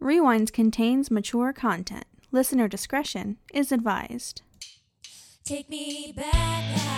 Rewinds contains mature content. Listener discretion is advised. Take me back,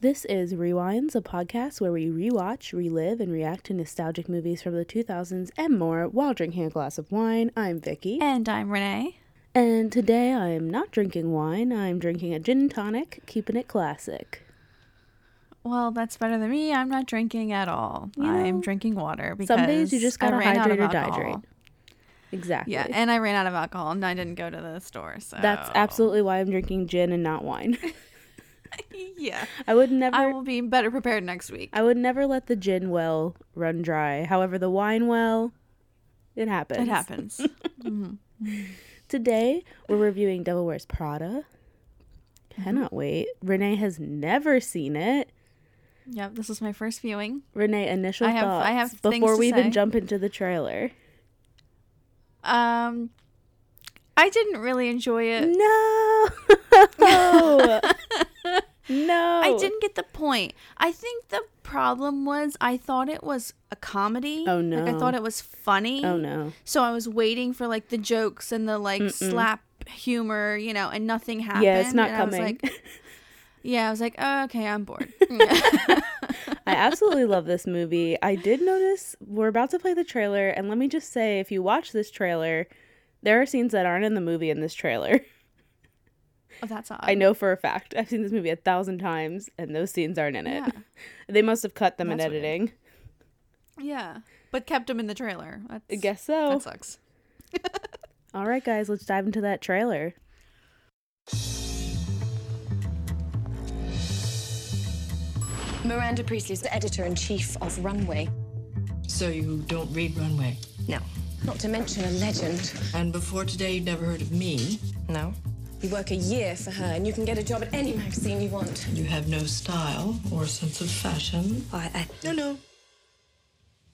This is Rewinds, a podcast where we rewatch, relive, and react to nostalgic movies from the 2000s and more while drinking a glass of wine. I'm Vicky. And I'm Renee. And today I am not drinking wine, I'm drinking a gin and tonic, keeping it classic. Well, that's better than me. I'm not drinking at all. You I'm drinking water because Some days you just gotta ran out of hydrate or alcohol. dihydrate. Exactly. Yeah, and I ran out of alcohol and I didn't go to the store. So That's absolutely why I'm drinking gin and not wine. yeah. I would never I will be better prepared next week. I would never let the gin well run dry. However, the wine well, it happens. It happens. Today, we're reviewing Devil Wears Prada. Cannot wait. Renee has never seen it. yep, this is my first viewing. Renee, initial I have- thoughts I have before we say. even jump into the trailer. Um, I didn't really enjoy it. No, no. I didn't get the point. I think the problem was I thought it was a comedy. Oh, Like I thought it was funny. Oh no. So I was waiting for like the jokes and the like slap humor, you know, and nothing happened. Yeah, it's not and I was coming. like, yeah, I was like, oh, okay, I'm bored. I absolutely love this movie. I did notice we're about to play the trailer, and let me just say, if you watch this trailer, there are scenes that aren't in the movie in this trailer. Oh, that's odd. I know for a fact. I've seen this movie a thousand times, and those scenes aren't in it. Yeah. They must have cut them in That's weird. editing. Yeah, but kept them in the trailer. That's, I guess so. that sucks. All right, guys, let's dive into that trailer. Miranda Priestly's the editor in chief of Runway. So you don't read Runway? No. Not to mention a legend. And before today, you'd never heard of me? No. You work a year for her and you can get a job at any magazine you want. You have no style or sense of fashion? I, I, No, no.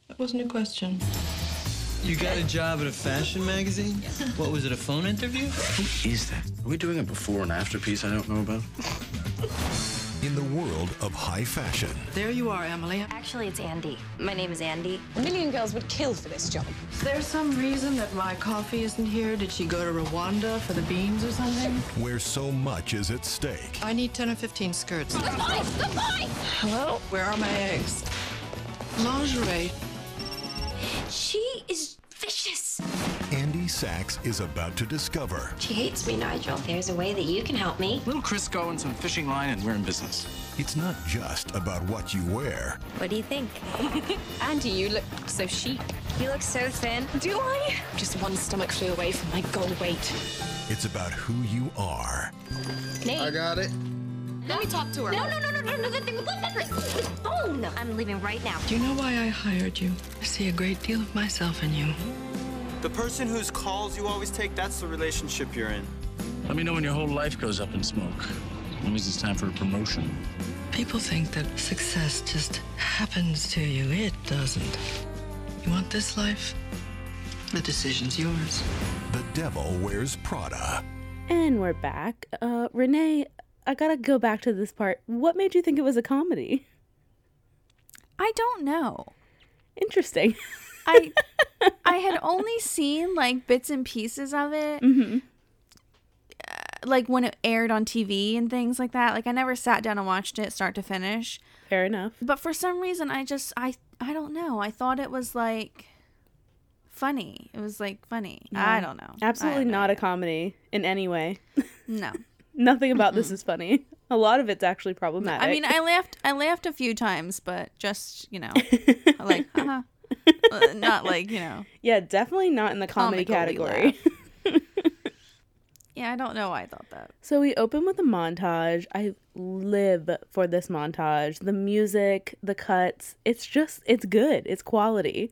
That wasn't a question. You got a job at a fashion magazine? What was it, a phone interview? Who is that? Are we doing a before and after piece I don't know about? In the world of high fashion, There you are, Emily. Actually, it's Andy. My name is Andy. a million girls would kill for this job. Is there some reason that my coffee isn't here? Did she go to Rwanda for the beans or something? where so much is at stake, I need 10 or 15 skirts. Hello? Where are my eggs? Lingerie. She is vicious. Andy Sachs is about to discover She hates me, Nigel. There's a way that you can help me. Little Crisco and some fishing line, and we're in business. it's not just about what you wear, What do you think? Andy, you look so chic. You look so thin. Do I? Just one stomach flu away from my goal weight. it's about who you are. Nate. got it. Let me talk to her. No, no, no, no, no, no, that thing. What that the phone? I'm leaving right now. Do you know why I hired you? I see a great deal of myself in you. The person whose calls you always take, that's the relationship you're in. Let me know when your whole life goes up in smoke. When means it's time for a promotion. People think that success just happens to you. It doesn't. You want this life? The decision's yours. The Devil Wears Prada. And we're back. Uh, Renee, I gotta go back to this part. What made you think it was a comedy? I don't know. Interesting. I I had only seen like bits and pieces of it. Mm-hmm. Uh, like when it aired on TV and things like that. Like I never sat down and watched it start to finish. Fair enough. But for some reason I just I I don't know. I thought it was like funny. It was like funny. I don't know. Absolutely no not a comedy in any way. No. Nothing about this is funny. A lot of it's actually problematic. I mean, I laughed. I laughed a few times, but just you know, like, haha. Uh, not like you know. yeah, definitely not in the comedy category. Yeah, I don't know why I thought that. So we open with a montage. I live for this montage. The music, the cuts, it's just it's good. It's quality.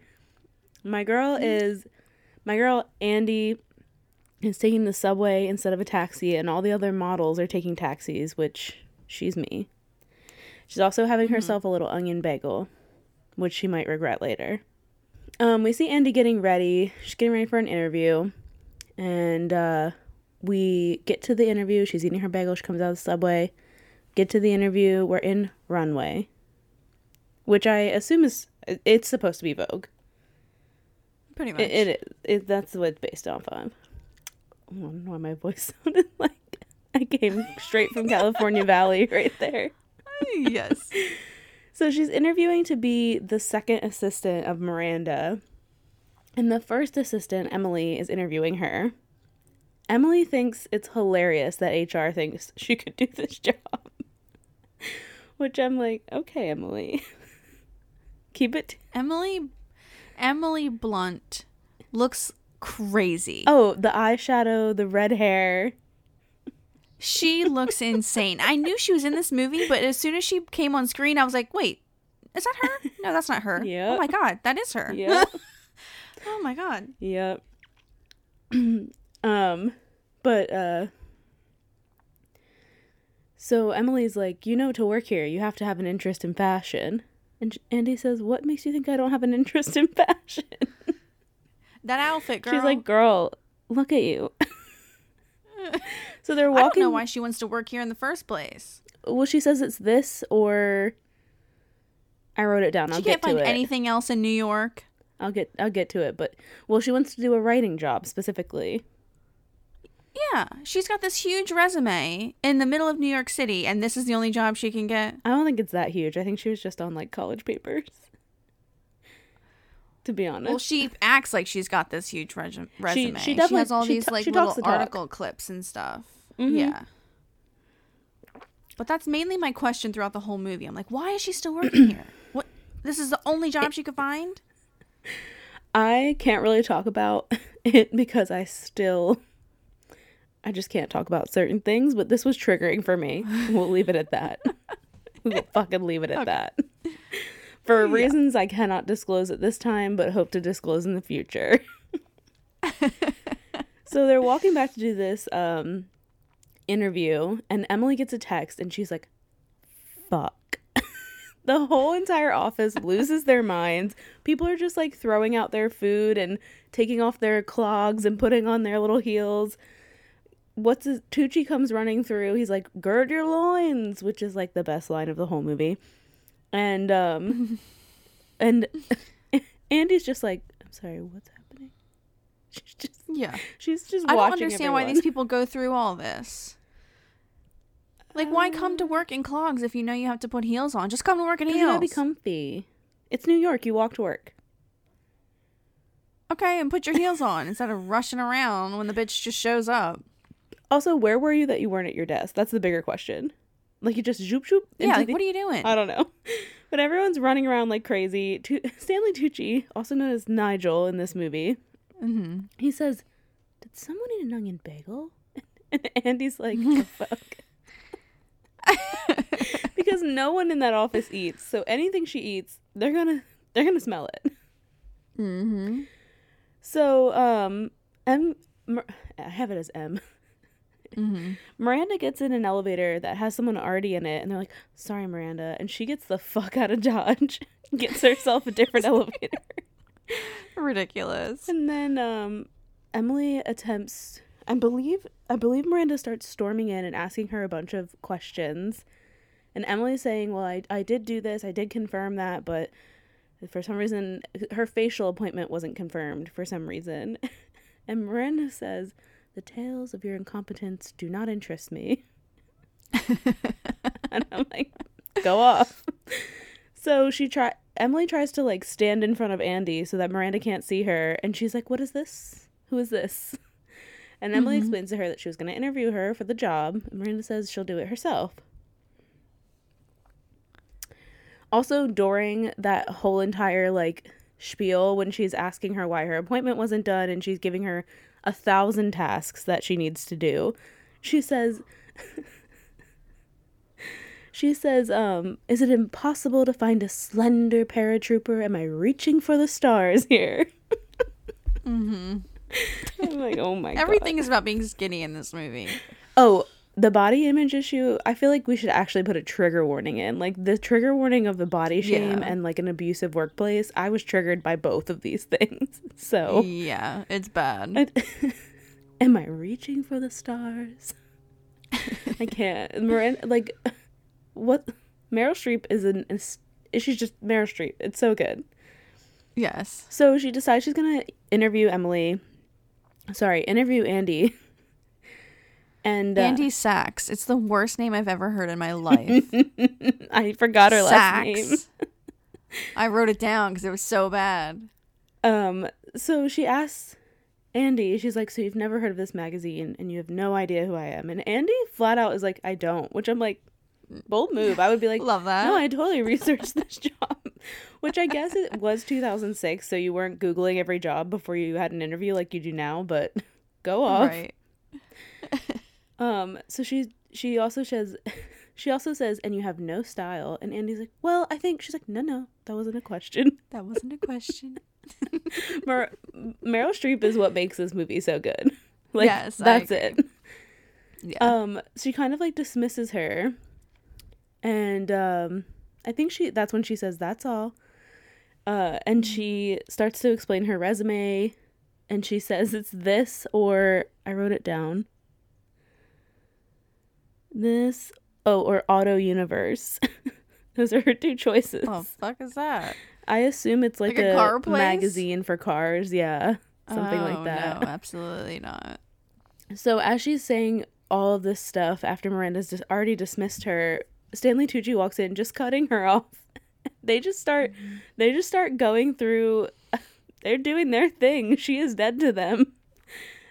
My girl is my girl Andy is taking the subway instead of a taxi and all the other models are taking taxis, which she's me. She's also having herself a little onion bagel, which she might regret later. Um, we see Andy getting ready. She's getting ready for an interview. And uh we get to the interview. She's eating her bagel. She comes out of the subway. Get to the interview. We're in runway, which I assume is it's supposed to be Vogue. Pretty much. It, it is. It, that's what it's based off of. I don't know why my voice sounded like I came straight from California Valley right there. yes. So she's interviewing to be the second assistant of Miranda. And the first assistant, Emily, is interviewing her. Emily thinks it's hilarious that HR thinks she could do this job. Which I'm like, okay, Emily. Keep it. Emily Emily Blunt looks crazy. Oh, the eyeshadow, the red hair. She looks insane. I knew she was in this movie, but as soon as she came on screen, I was like, wait, is that her? No, that's not her. Yep. Oh my god, that is her. Yep. oh my god. Yep. um, but uh so Emily's like, "You know to work here, you have to have an interest in fashion." And Andy says, "What makes you think I don't have an interest in fashion?" That outfit, girl. She's like, "Girl, look at you." so they're walking. I don't know why she wants to work here in the first place. Well, she says it's this or I wrote it down. I'll She can't find it. anything else in New York. I'll get I'll get to it, but well, she wants to do a writing job specifically. Yeah, she's got this huge resume in the middle of New York City, and this is the only job she can get. I don't think it's that huge. I think she was just on like college papers. To be honest. Well, she acts like she's got this huge resu- resume. she definitely- has all she these ta- like little the article clips and stuff. Mhm. Yeah. But that's mainly my question throughout the whole movie. I'm like, why is she still working here? What? This is the only job she could find? I can't really talk about it because I still I just can't talk about certain things, but this was triggering for me. We'll leave it at that. we'll fucking leave it at that. For reasons I cannot disclose at this time, but hope to disclose in the future. so they're walking back to do this um interview and Emily gets a text and she's like, fuck. the whole entire office loses their minds. People are just like throwing out their food and taking off their clogs and putting on their little heels. What's his Tucci comes running through. He's like, "Gird your loins," which is like the best line of the whole movie. And um and Andy's just like, "I'm sorry, what's happening?" She's just Yeah. she's just I don't understand why these people go through all this. Like, why come to work in clogs if you know you have to put heels on? Just come to work in 'Cause you gotta heels. be comfy. It's New York. You walk to work. okay, and put your heels on instead of rushing around when the bitch just shows up. Also, where were you that you weren't at your desk? That's the bigger question. Like you just zoop zoop. Yeah, like, the- what are you doing? I don't know. But everyone's running around like crazy. Tu- Stanley Tucci, also known as Nigel in this movie, Mm-hmm. he says, "Did someone eat an onion bagel?" And Andy's like, "The fuck." because no one in that office eats, so anything she eats, they're gonna they're gonna smell it. Mm-hmm. So, um, M, Mir- I have it as M. Mm-hmm. Miranda gets in an elevator that has someone already in it, and they're like, "Sorry, Miranda," and she gets the fuck out of Dodge, gets herself a different elevator, Ridiculous. and then um, Emily attempts. I believe I believe Miranda starts storming in and asking her a bunch of questions, and Emily's saying, "Well, I I did do this, I did confirm that, but." For some reason, her facial appointment wasn't confirmed for some reason. And Miranda says, The tales of your incompetence do not interest me. and I'm like, Go off. So she try Emily tries to like stand in front of Andy so that Miranda can't see her. And she's like, What is this? Who is this? And Emily mm-hmm. explains to her that she was going to interview her for the job. And Miranda says she'll do it herself. Also, during that whole entire like spiel, when she's asking her why her appointment wasn't done and she's giving her a thousand tasks that she needs to do. She says, she says, um, is it impossible to find a slender paratrooper? Am I reaching for the stars here? Mm-hmm. I'm like, oh my god. Everything is about being skinny in this movie. Oh, the body image issue. I feel like we should actually put a trigger warning in. Like the trigger warning of the body shame Yeah. and like an abusive workplace. I was triggered by both of these things. So, Yeah, it's bad. am I reaching for the stars? I can't. Miranda, like, what? Meryl Streep is an. Is, she's just Meryl Streep. It's so good. Yes. So she decides she's gonna interview Emily. Sorry, interview Andy. And uh, Andy Sachs. It's the worst name I've ever heard in my life. I forgot her last name. I wrote it down because it was so bad. Um, so she asks Andy, she's like, So you've never heard of this magazine and you have no idea who I am. And Andy flat out is like, I don't, which I'm like, bold move. I would be like, Love that. No, I totally researched this job. Which I guess it was 2006, so you weren't Googling every job before you had an interview like you do now, but go off. Right. Um, so she she also says she also says, and you have no style. And Andy's like, Well, I think she's like, No, no, that wasn't a question. That wasn't a question. Mer- Meryl Streep is what makes this movie so good. Like Yes, that's it. Yeah. Um she kind of like dismisses her. And um I think she that's when she says that's all. Uh and she starts to explain her resume and she says it's this or I wrote it down. This oh or Auto Universe. Those are her two choices. oh, fuck is that? I assume it's like, Like a a, magazine for cars, yeah. Something Oh, like that. No, absolutely not. So as she's saying all of this stuff after Miranda's just already dismissed her, Stanley Tucci walks in just cutting her off. They just start they just start going through they're doing their thing. She is dead to them.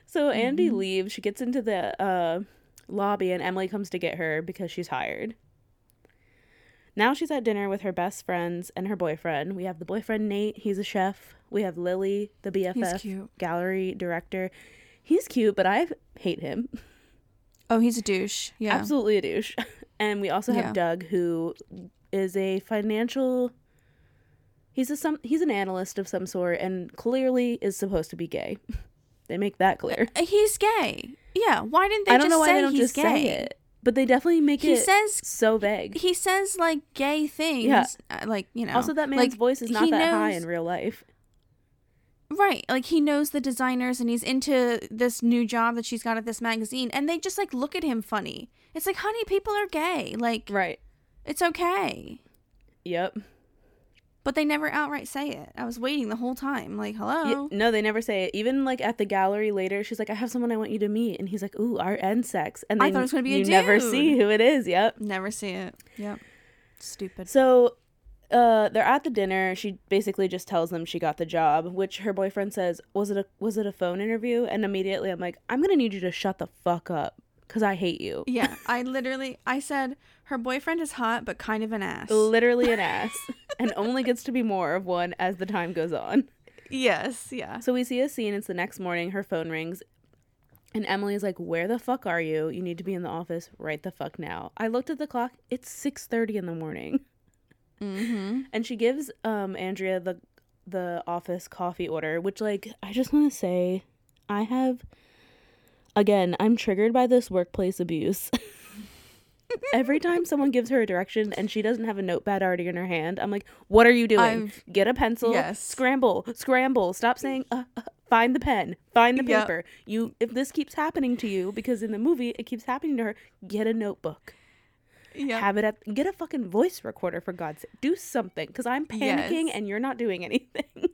So Andy leaves, she gets into the uh lobby and Emily comes to get her because she's hired. Now she's at dinner with her best friends and her boyfriend. We have the boyfriend Nate, he's a chef. We have Lily, the BFF gallery director. He's cute, but I hate him. Oh, he's a douche. Yeah. Absolutely a douche. And we also have Yeah. Doug, who is a financial. He's a some. He's an analyst of some sort, and clearly is supposed to be gay. They make that clear. Uh, He's gay. Yeah. Why didn't they I don't just know why say they don't just gay? say it, but they definitely make He it says- so vague. He says like gay things. Yeah. uh, Like you know. also, that man's like, voice is not that high in real life. Right. Like he knows the designers and he's into this new job that she's got at this magazine and they just like look at him funny. It's like, honey, people are gay. Like Right. it's okay. Yep. But they never outright say it. I was waiting the whole time. Like, hello. Yeah, no, they never say it. Even like at the gallery later, she's like, "I have someone I want you to meet," and he's like, "Ooh, art and sex." And I thought it was gonna be a dude. you never see who it is. Yep. Never see it. Yep. Stupid. So, uh, they're at the dinner. She basically just tells them she got the job, which her boyfriend says, "Was it a was it a phone interview?" And immediately, I'm like, "I'm gonna need you to shut the fuck up, cause I hate you." Yeah, I literally I said her boyfriend is hot but kind of an ass. Literally an ass, and only gets to be more of one as the time goes on. yes, yeah. So we see a scene. It's the next morning. Her phone rings. And Emily's like, "Where the fuck are you? You need to be in the office right the fuck now." I looked at the clock. It's 6:30 in the morning. Mm-hmm. And she gives um Andrea the the office coffee order, which like I just want to say I have again, I'm triggered by this workplace abuse. Every time someone gives her a direction and she doesn't have a notepad already in her hand, I'm like, "What are you doing? I've- Get a pencil. Yes. Scramble, scramble. Stop saying uh, uh, find the pen, find the Yep. paper. You if this keeps happening to you because in the movie it keeps happening to her, get a notebook. Yeah. Have it at get a fucking voice recorder for God's sake. Do something because I'm panicking Yes. and you're not doing anything.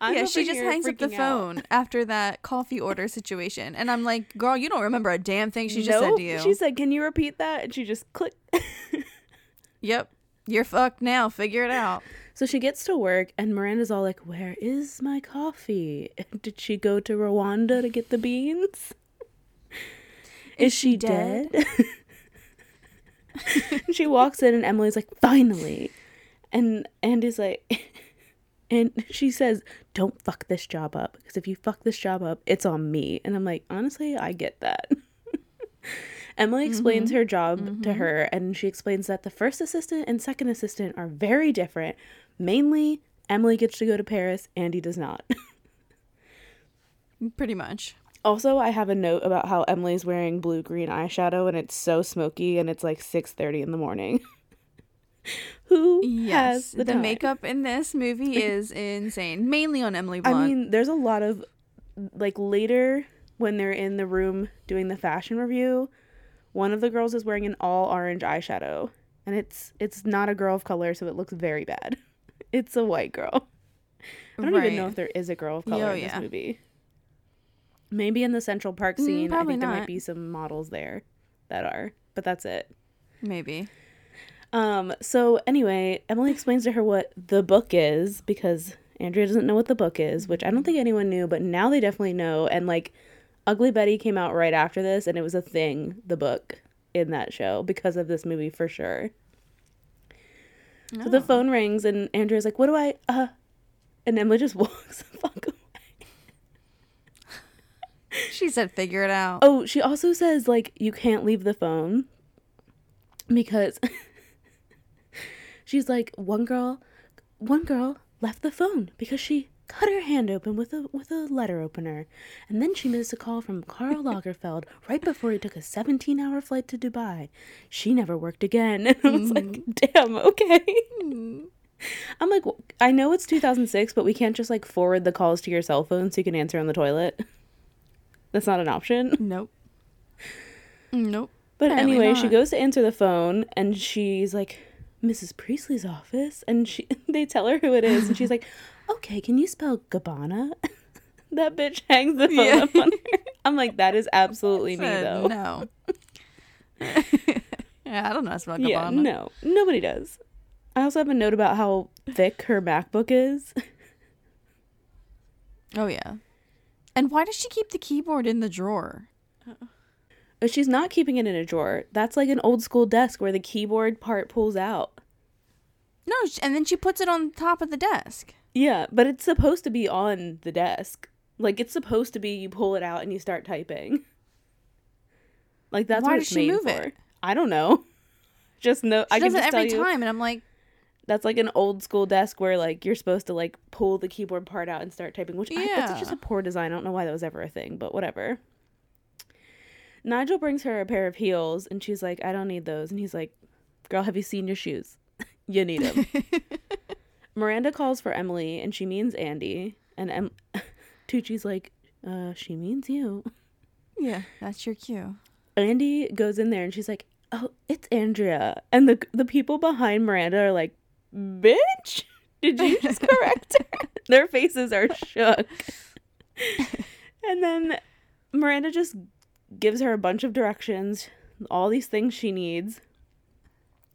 I'm yeah, she just hangs up the out. phone after that coffee order situation. And I'm like, girl, you don't remember a damn thing she just said to you. She said, "Can you repeat that?" And she just clicked. Yep. You're fucked now. Figure it out. so she gets to work, and Miranda's all like, "Where is my coffee? Did she go to Rwanda to get the beans? Is, she, she dead?" dead? she walks in, and Emily's like, "Finally!" And Andy's like, And she says, Don't fuck this job up. Because if you fuck this job up, it's on me. And I'm like, Honestly, I get that. Emily explains mm-hmm. her job to mm-hmm. her, and she explains that the first assistant and second assistant are very different. Mainly, Emily gets to go to Paris, Andy does not. Pretty much. also, I have a note about how Emily's wearing blue green eyeshadow, and it's so smoky, and it's like 6.30 in the morning. Who Yes. has the, The, makeup in this movie is insane. Mainly on Emily Blunt. I mean, there's a lot of like later when they're in the room doing the fashion review, one of the girls is wearing an all orange eyeshadow, and it's it's not a girl of color, so it looks very bad. It's a white girl. I don't even know if there is a girl of color Oh, in this yeah. movie. Maybe in the Central Park mm, scene, I probably think there might be some models there that are, but that's it. Maybe. Um, so anyway, Emily explains to her what the book is because Andrea doesn't know what the book is, which I don't think anyone knew, but now they definitely know. And like, Ugly Betty came out right after this, and it was a thing, the book in that show because of this movie for sure. So the phone rings, and Andrea's like, "What do I?" Uh, and Emily just walks the fuck away. She said, figure it out. Oh, she also says like you can't leave the phone because she's like one girl one girl left the phone because she cut her hand open with a with a letter opener and then she missed a call from Karl Lagerfeld right before he took a 17-hour flight to Dubai. She never worked again. And I was like, mm. "Damn, okay." Mm. I'm like, I know it's 2006, but we can't just like forward the calls to your cell phone so you can answer on the toilet. That's not an option. Nope. Nope. But Apparently anyway, she goes to answer the phone and she's like, Mrs. Priestly's office. And she they tell her who it is. And she's like, okay, can you spell Gabbana? that bitch hangs the phone Yeah. up on her. I'm like, that is absolutely me, though. No. yeah, I don't know how to spell Yeah, Gabbana. no, nobody does. I also have a note about how thick her MacBook is. Oh, yeah. And why does she keep the keyboard in the drawer? But she's not keeping it in a drawer. That's like an old school desk where the keyboard part pulls out. No, and then she puts it on top of the desk. Yeah, but it's supposed to be on the desk. Like it's supposed to be you pull it out and you start typing. Like that's Why what it's she made move for. it? I don't know. Just no. She I can does it just every tell you time, and I'm like, that's like an old school desk where like you're supposed to like pull the keyboard part out and start typing, which I, that's just a poor design. I don't know why that was ever a thing, but whatever. Nigel brings her a pair of heels and she's like, I don't need those. And he's like, Girl, have you seen your shoes? You need him. Miranda calls for Emily and she means Andy. And em- Tucci's like, uh, she means you. yeah, that's your cue. Andy goes in there and she's like, "Oh, it's Andrea." And the the people behind Miranda are like, "Bitch, did you just correct her?" Their faces are shook. and then Miranda just gives her a bunch of directions, all these things she needs.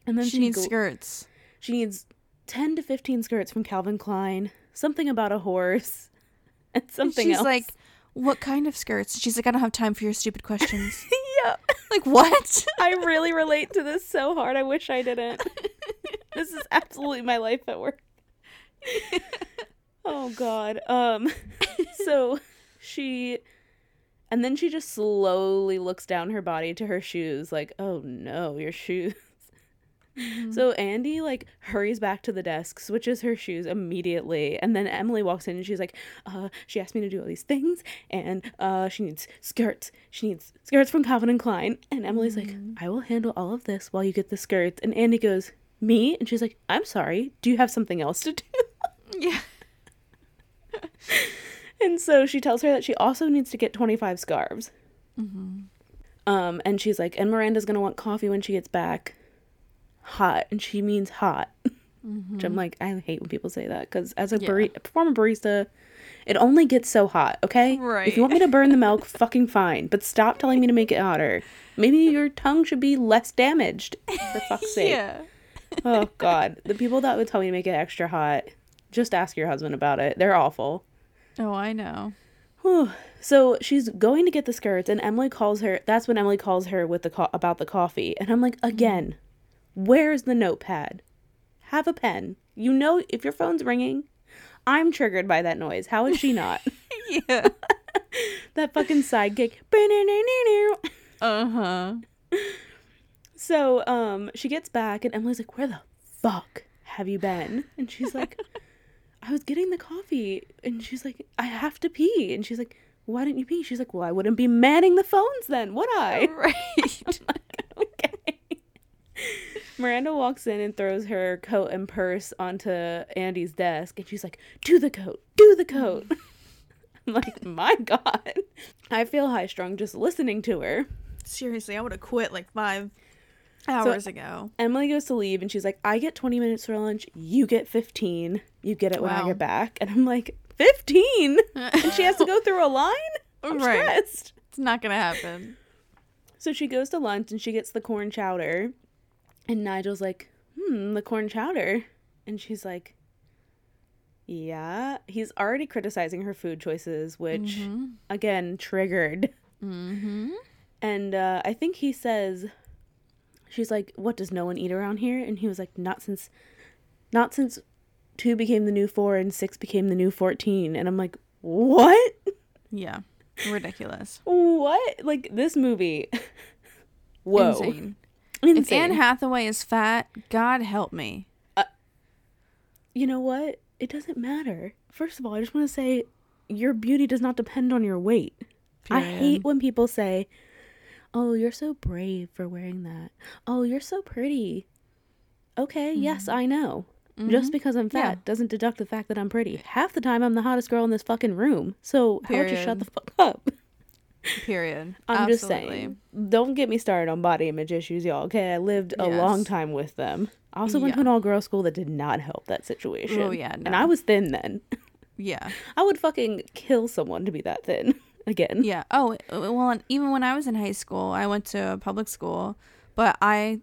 And then she she needs go- skirts. She needs 10 to 15 skirts from Calvin Klein, something about a horse, and something She's else. like, what kind of skirts? She's like, I don't have time for your stupid questions. yeah. like, what? I really relate to this so hard. I wish I didn't. this is absolutely my life at work. oh god. Um so she and then she just slowly looks down her body to her shoes like, "Oh no, your shoes." So Andy like hurries back to the desk, switches her shoes immediately, and then Emily walks in and she's like, uh, she asked me to do all these things, and uh, she needs skirts. She needs skirts from Calvin and Klein. And Emily's like, I will handle all of this while you get the skirts. And Andy goes, Me? And she's like, I'm sorry. Do you have something else to do? yeah. And so she tells her that she also needs to get 25 scarves. Um, and she's like, and Miranda's gonna want coffee when she gets back. Hot, and she means hot. Which I'm mm-hmm. like, I hate when people say that because as a Yeah. bari- former barista, it only gets so hot. Okay, Right. If you want me to burn the milk, fucking fine, but stop telling me to make it hotter. Maybe your tongue should be less damaged. For fuck's sake. Yeah. Oh God, the people that would tell me to make it extra hot, just ask your husband about it. They're awful. Oh, I know. So she's going to get the skirts, and Emily calls her. That's when Emily calls her with the co- about the coffee, and I'm like, mm-hmm. again, where's the notepad? Have a pen. You know, if your phone's ringing, I'm triggered by that noise. How is she not? Yeah. that fucking sidekick. Uh huh. So um she gets back and Emily's like, Where the fuck have you been? And she's like, I was getting the coffee and she's like, I have to pee. And she's like, Why didn't you pee? She's like, Well, I wouldn't be manning the phones then, would I? Right. okay. Miranda walks in and throws her coat and purse onto Andy's desk and she's like, Do the coat, do the coat. I'm like, my God. I feel high strung just listening to her. Seriously, I would have quit like five hours ago. Emily goes to leave and she's like, I get 20 minutes for lunch. You get 15. You get it when I get back. And I'm like, 15? and she has to go through a line? I'm Right. stressed. It's not gonna happen. So she goes to lunch and she gets the corn chowder. And Nigel's like, hmm, the corn chowder. And she's like, yeah. He's already criticizing her food choices, which, again, triggered. Mm-hmm. And uh, I think he says, she's like, what does no one eat around here? And he was like, not since, not since two became the new four and six became the new 14. And I'm like, what? Yeah. Ridiculous. What? Like this movie. Whoa. Insane. Insane. If Anne Hathaway is fat, God help me. you know what? It doesn't matter. First of all, I just want to say your beauty does not depend on your weight. I hate when people say, "Oh, you're so brave for wearing that. Oh, you're so pretty." Okay, yes, I know. Just because I'm fat Mm-hmm. Yeah. doesn't deduct the fact that I'm pretty. Half the time I'm the hottest girl in this fucking room. So, how about you shut the fuck up? Period. I'm just saying. Don't get me started on body image issues, y'all. Okay, I lived a long time with them. I also went to an all girl school that did not help that situation. Oh, yeah, And. I was thin then. Yeah. I would fucking kill someone to be that thin again. Yeah. Oh, well, even when I was in high school, I went to a public school, but I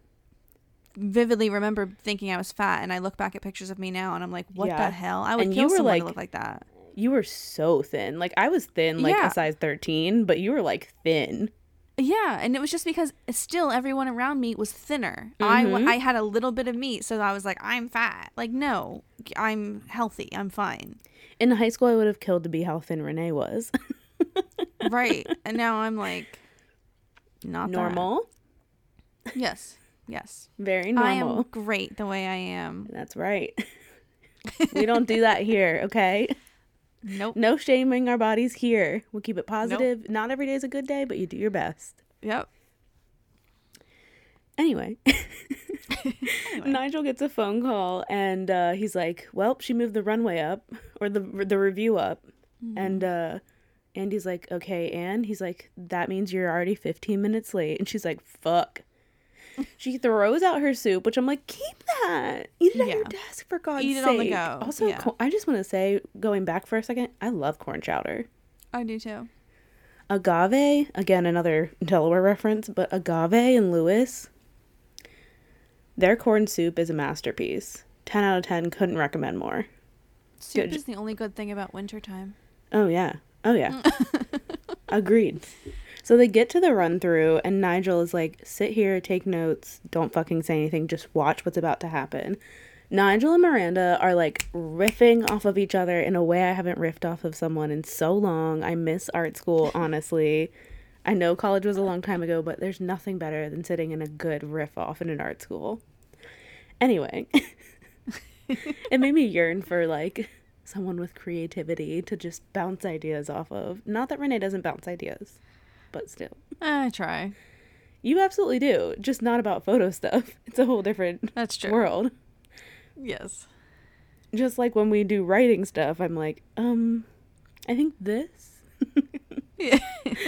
vividly remember thinking I was fat, and I look back at pictures of me now, and I'm like, what Yeah. the hell? I would And kill someone like- to look like that. You were so thin. Like I was thin, like Yeah. a size thirteen, but you were like thin. Yeah, and it was just because still everyone around me was thinner. I Mm-hmm. I I had a little bit of meat, so I was like, I'm fat. Like, no, I'm healthy. I'm fine. In high school, I would have killed to be how thin Renee was. Right. and now I'm like, not that. Normal, Yes. Yes. very I normal. am great the way I am. That's right. we don't do that here, okay? Nope. No shaming our bodies here. We'll keep it positive. Not every day is a good day, but you do your best. Yep. Anyway, Nigel gets a phone call and uh, he's like, "Well, she moved the runway up or the the review up," and uh, Andy's like, "Okay," Anne." he's like, "That means you're already 15 minutes late," and she's like, "Fuck." She throws out her soup, which I'm like, keep that. Eat it at your desk for God's Eat sake. it on the go. Also, Yeah. I just want to say, going back for a second, I love corn chowder. I do too. Agave, again, another Delaware reference, but Agave and Lewes, their corn soup is a masterpiece. 10 out of 10, couldn't recommend more. Soup Good. is the only good thing about wintertime. Oh, yeah. Oh, yeah. Agreed. So they get to the run through, and Nigel is like, sit here, take notes, don't fucking say anything, just watch what's about to happen. Nigel and Miranda are like riffing off of each other in a way I haven't riffed off of someone in so long. I miss art school, honestly. I know college was a long time ago, but there's nothing better than sitting in a good riff off in an art school. Anyway, it made me yearn for like someone with creativity to just bounce ideas off of. Not that Renee doesn't bounce ideas, but still. I try. You absolutely do, just not about photo stuff. It's a whole different That's true. world. Yes. Just like when we do writing stuff, I'm like, um, I think this. Yeah.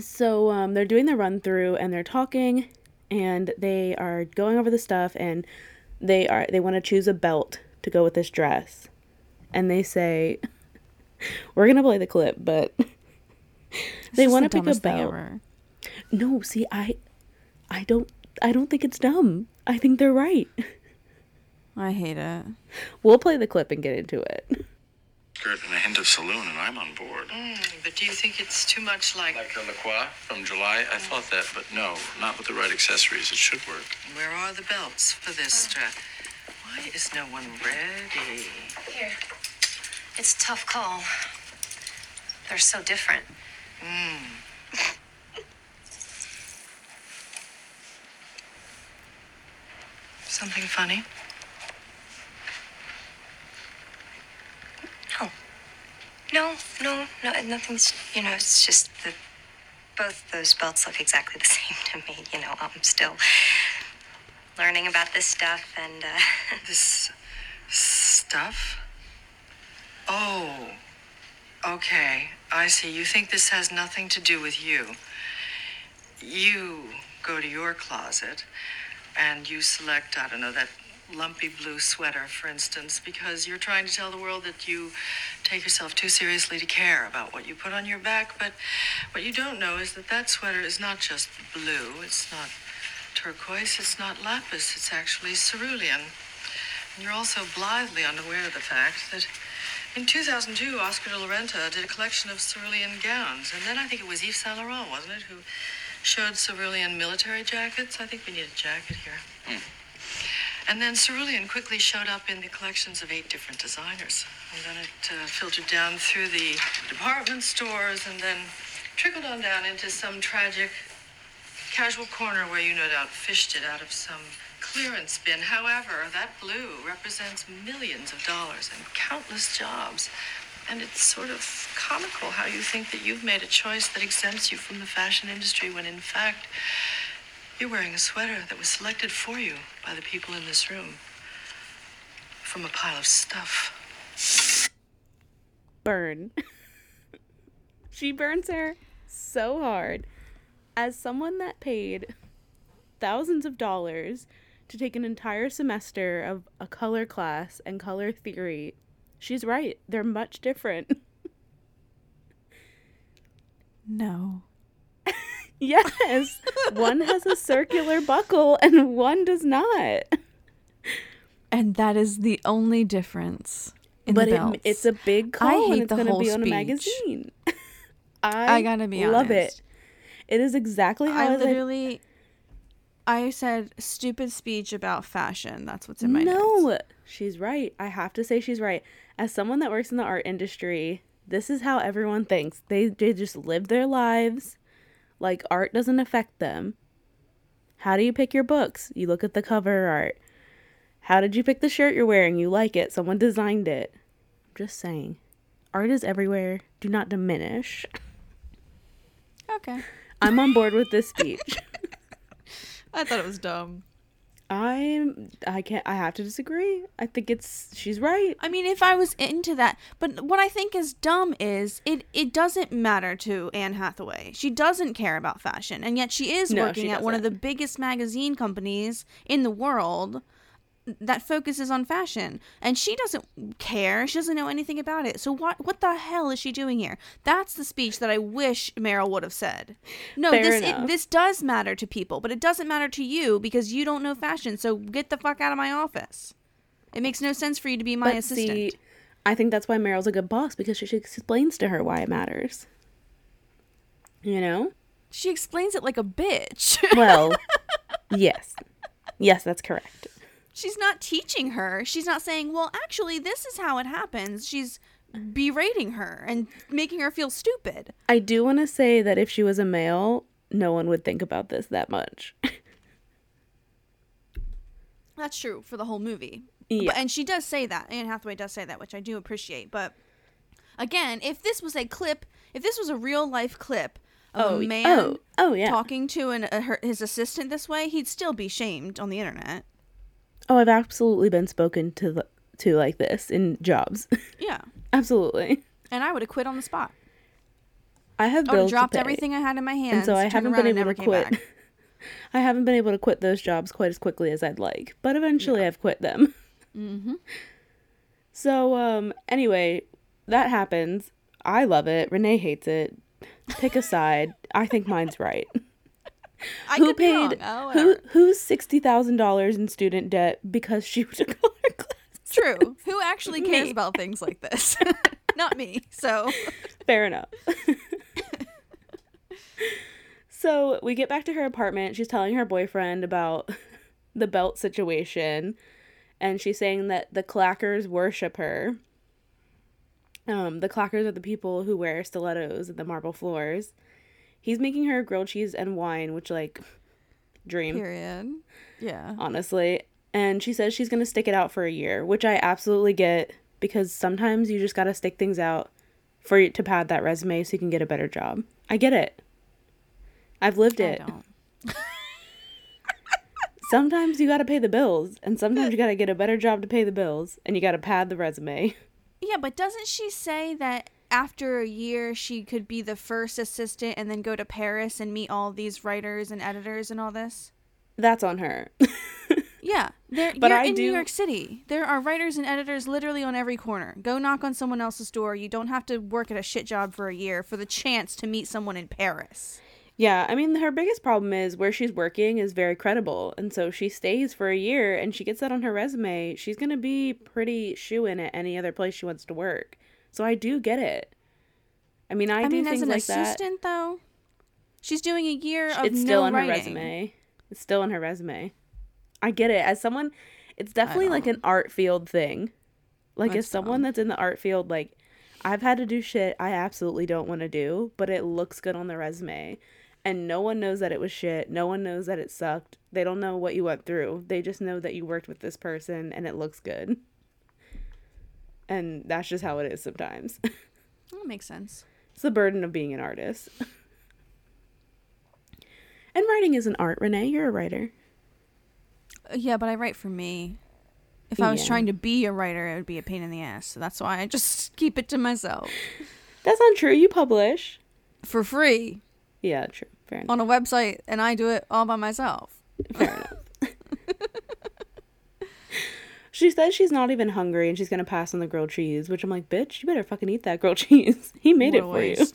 So um, they're doing the run through and they're talking and they are going over the stuff and they are they want to choose a belt to go with this dress. And they say we're going to play the clip, but they want to pick a belt. No, see, I I don't I don't think it's dumb. I think they're right. I hate it. We'll play the clip and get into it. Skirt and a hint of saloon, and I'm on board. Mm, but do you think it's too much like Like the Lacroix from July, I thought that, but no, not with the right accessories. It should work. where are the belts for this dress? Why is no one ready? Here. It's a tough call. They're so different. Something funny? Oh. No, no, no, nothing's, you know, it's just that both those belts look exactly the same to me. You know, I'm still learning about this stuff and, uh, This stuff? Oh, okay. I see. You think this has nothing to do with you. You go to your closet and you select, I don't know, that lumpy blue sweater, for instance, because you're trying to tell the world that you take yourself too seriously to care about what you put on your back. But what you don't know is that that sweater is not just blue, it's not turquoise, it's not lapis, it's actually cerulean. And you're also blithely unaware of the fact that in 2002, Oscar de la Renta did a collection of cerulean gowns. And then I think it was Yves Saint Laurent, wasn't it, who showed cerulean military jackets? I think we need a jacket here. And then cerulean quickly showed up in the collections of eight different designers. And then it uh, filtered down through the department stores and then trickled on down into some tragic casual corner where you no doubt fished it out of some clearance bin. However, that blue represents millions of dollars and countless jobs. And it's sort of comical how you think that you've made a choice that exempts you from the fashion industry when in fact you're wearing a sweater that was selected for you by the people in this room from a pile of stuff. burn. she burns her so hard. As someone that paid thousands of dollars to take an entire semester of a color class and color theory, she's right. They're much different. No. yes. one has a circular buckle and one does not. And that is the only difference in but the it, it's a big I call and hate it's the going to whole be on a speech. magazine. I, I gotta be out. I love honest. it. It is exactly how I literally, I said stupid speech about fashion. That's what's in my head. no, notes. she's right. I have to say she's right. As someone that works in the art industry, this is how everyone thinks. They they just live their lives like art doesn't affect them. How do you pick your books? You look at the cover art. How did you pick the shirt you're wearing? You like it. Someone designed it. I'm just saying. Art is everywhere. Do not diminish. Okay. I'm on board with this speech. I thought it was dumb. I'm I can't I have to disagree. I think it's she's right. I mean, if I was into that, but what I think is dumb is it it doesn't matter to Anne Hathaway. She doesn't care about fashion, and yet she is No, working she at one of the biggest magazine companies in the world that focuses on fashion, and she doesn't care. She doesn't know anything about it. So what what the hell is she doing here? That's the speech that I wish Meryl would have said. No, Fair this it, this does matter to people, but it doesn't matter to you because you don't know fashion. So get the fuck out of my office. It makes no sense for you to be my But assistant. see, I think that's why Meryl's a good boss because she she explains to her why it matters. You know? She explains it like a bitch. Well, yes. Yes, that's correct. She's not teaching her. She's not saying, well, actually, this is how it happens. She's berating her and making her feel stupid. I do want to say that if she was a male, no one would think about this that much. That's true for the whole movie. Yeah. But, and she does say that. Anne Hathaway does say that, which I do appreciate. But again, if this was a clip, if this was a real life clip of Oh, a man oh, oh, yeah. talking to an, a, her, his assistant this way, he'd still be shamed on the internet. Oh, I've absolutely been spoken to the, to like this in jobs. Yeah. absolutely. And I would have quit on the spot. I have I would have dropped everything I had in my hands. and so I haven't been able to quit. I haven't been able to quit those jobs quite as quickly as I'd like, but eventually I've quit them. Mm-hmm. So, um, anyway, that happens. I love it. Renee hates it. Pick a side. I think mine's right. I who could be wrong. paid Oh, who who's sixty thousand dollars in student debt because she took all her class? True. Who actually cares Me. about things like this? Not me. So Fair enough. so we get back to her apartment. She's telling her boyfriend about the belt situation. and she's saying that the clackers worship her. Um, the clackers are the people who wear stilettos and the marble floors. He's making her grilled cheese and wine, which like dream Period. Yeah. honestly. And she says she's going to stick it out for a year, which I absolutely get because sometimes you just got to stick things out for you to pad that resume so you can get a better job. I get it. I've lived it. Sometimes you got to pay the bills, and sometimes you got to get a better job to pay the bills, and you got to pad the resume. Yeah, but doesn't she say that after a year she could be the first assistant and then go to Paris and meet all these writers and editors and all this? That's on her. Yeah, there. But you're I in do- New York City. There are writers and editors literally on every corner. Go knock on someone else's door. You don't have to work at a shit job for a year for the chance to meet someone in Paris. Yeah, I mean, her biggest problem is where she's working is very credible. And so she stays for a year and she gets that on her resume. She's going to be pretty shoe in at any other place she wants to work. So I do get it. I mean, I, I, do mean, things as an like that. assistant, though, she's doing a year of It's no still on writing. her resume. It's still on her resume. I get it. As someone, it's definitely like an art field thing. Like, as That's someone that's in the art field, like, I've had to do shit I absolutely don't want to do, but it looks good on the resume. And no one knows that it was shit. No one knows that it sucked. They don't know what you went through. They just know that you worked with this person and it looks good. And that's just how it is sometimes. That makes sense. it's the burden of being an artist. and writing is an art, Renee. You're a writer. Uh, Yeah, but I write for me. If I was Yeah. trying to be a writer, it would be a pain in the ass. So that's why I just keep it to myself That's not true. You publish. for free Yeah, true. Fair enough. on a website, and I do it all by myself. Fair enough. She says she's not even hungry and she's gonna pass on the grilled cheese, which I'm like, bitch, you better fucking eat that grilled cheese. he made it What a for you.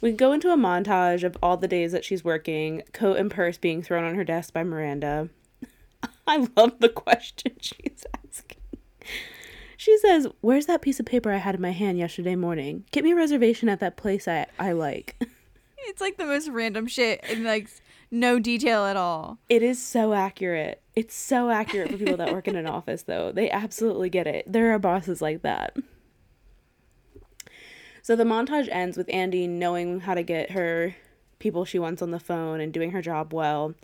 We go into a montage of all the days that she's working, coat and purse being thrown on her desk by Miranda. I love the question she's asking. She says, Where's that piece of paper I had in my hand yesterday morning? Get me a reservation at that place I, I like. It's like the most random shit and like no detail at all. It is so accurate. It's so accurate for people that work in an office, though. They absolutely get it. There are bosses like that. So the montage ends with Andy knowing how to get her people she wants on the phone and doing her job well.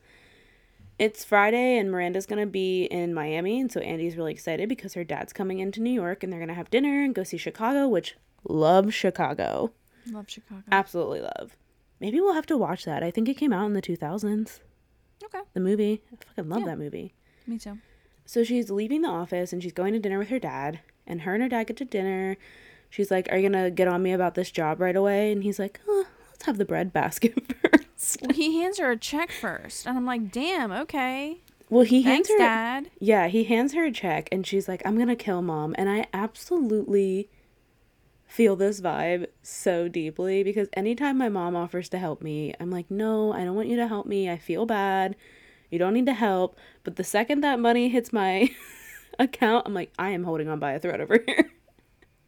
It's Friday and Miranda's going to be in Miami, and so Andy's really excited because her dad's coming into New York and they're going to have dinner and go see Chicago, which love Chicago. Love Chicago. Absolutely love. Maybe we'll have to watch that. I think it came out in the 2000s. Okay. The movie. I fucking love Yeah. that movie. Me too. So she's leaving the office and she's going to dinner with her dad. And her and her dad get to dinner. She's like, Are you going to get on me about this job right away? And he's like, oh, Let's have the bread basket first. Well, he hands her a check first, and I'm like, damn, okay. Well, he hands Thanks, her. Dad. Yeah, he hands her a check and she's like, I'm going to kill mom. And I absolutely feel this vibe so deeply because anytime my mom offers to help me, I'm like, No, I don't want you to help me. I feel bad. You don't need to help. But the second that money hits my account, I'm like, I am holding on by a thread over here.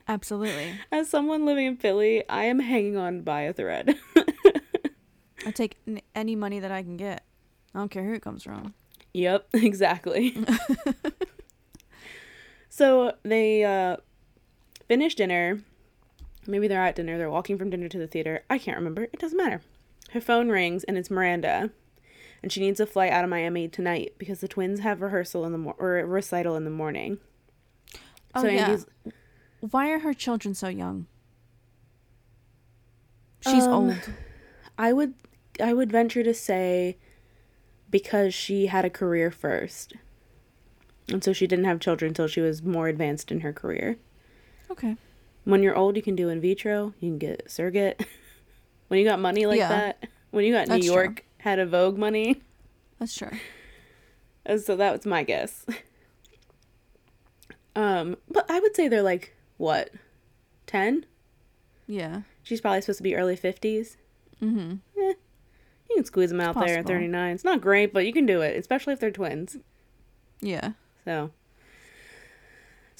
Absolutely. As someone living in Philly, I am hanging on by a thread. I take n- any money that I can get. I don't care who it comes from. yep, exactly. so they uh, finish dinner. Maybe they're at dinner. They're walking from dinner to the theater. I can't remember. It doesn't matter. Her phone rings and it's Miranda, and she needs a flight out of Miami tonight because the twins have rehearsal in the mor- or recital in the morning. Oh, so yeah. Why are her children so young? She's Um, old. I would I would venture to say because she had a career first. And so she didn't have children until she was more advanced in her career. Okay. When you're old, you can do in vitro, you can get surrogate. when you got money like Yeah. that, when you got New That's true. York had a Vogue money. That's true. So that was my guess. um, but I would say they're like what? 10? Yeah. She's probably supposed to be early 50s. Mm-hmm. Eh, you can squeeze them out there at 39. It's not great, but you can do it, especially if they're twins. Yeah. So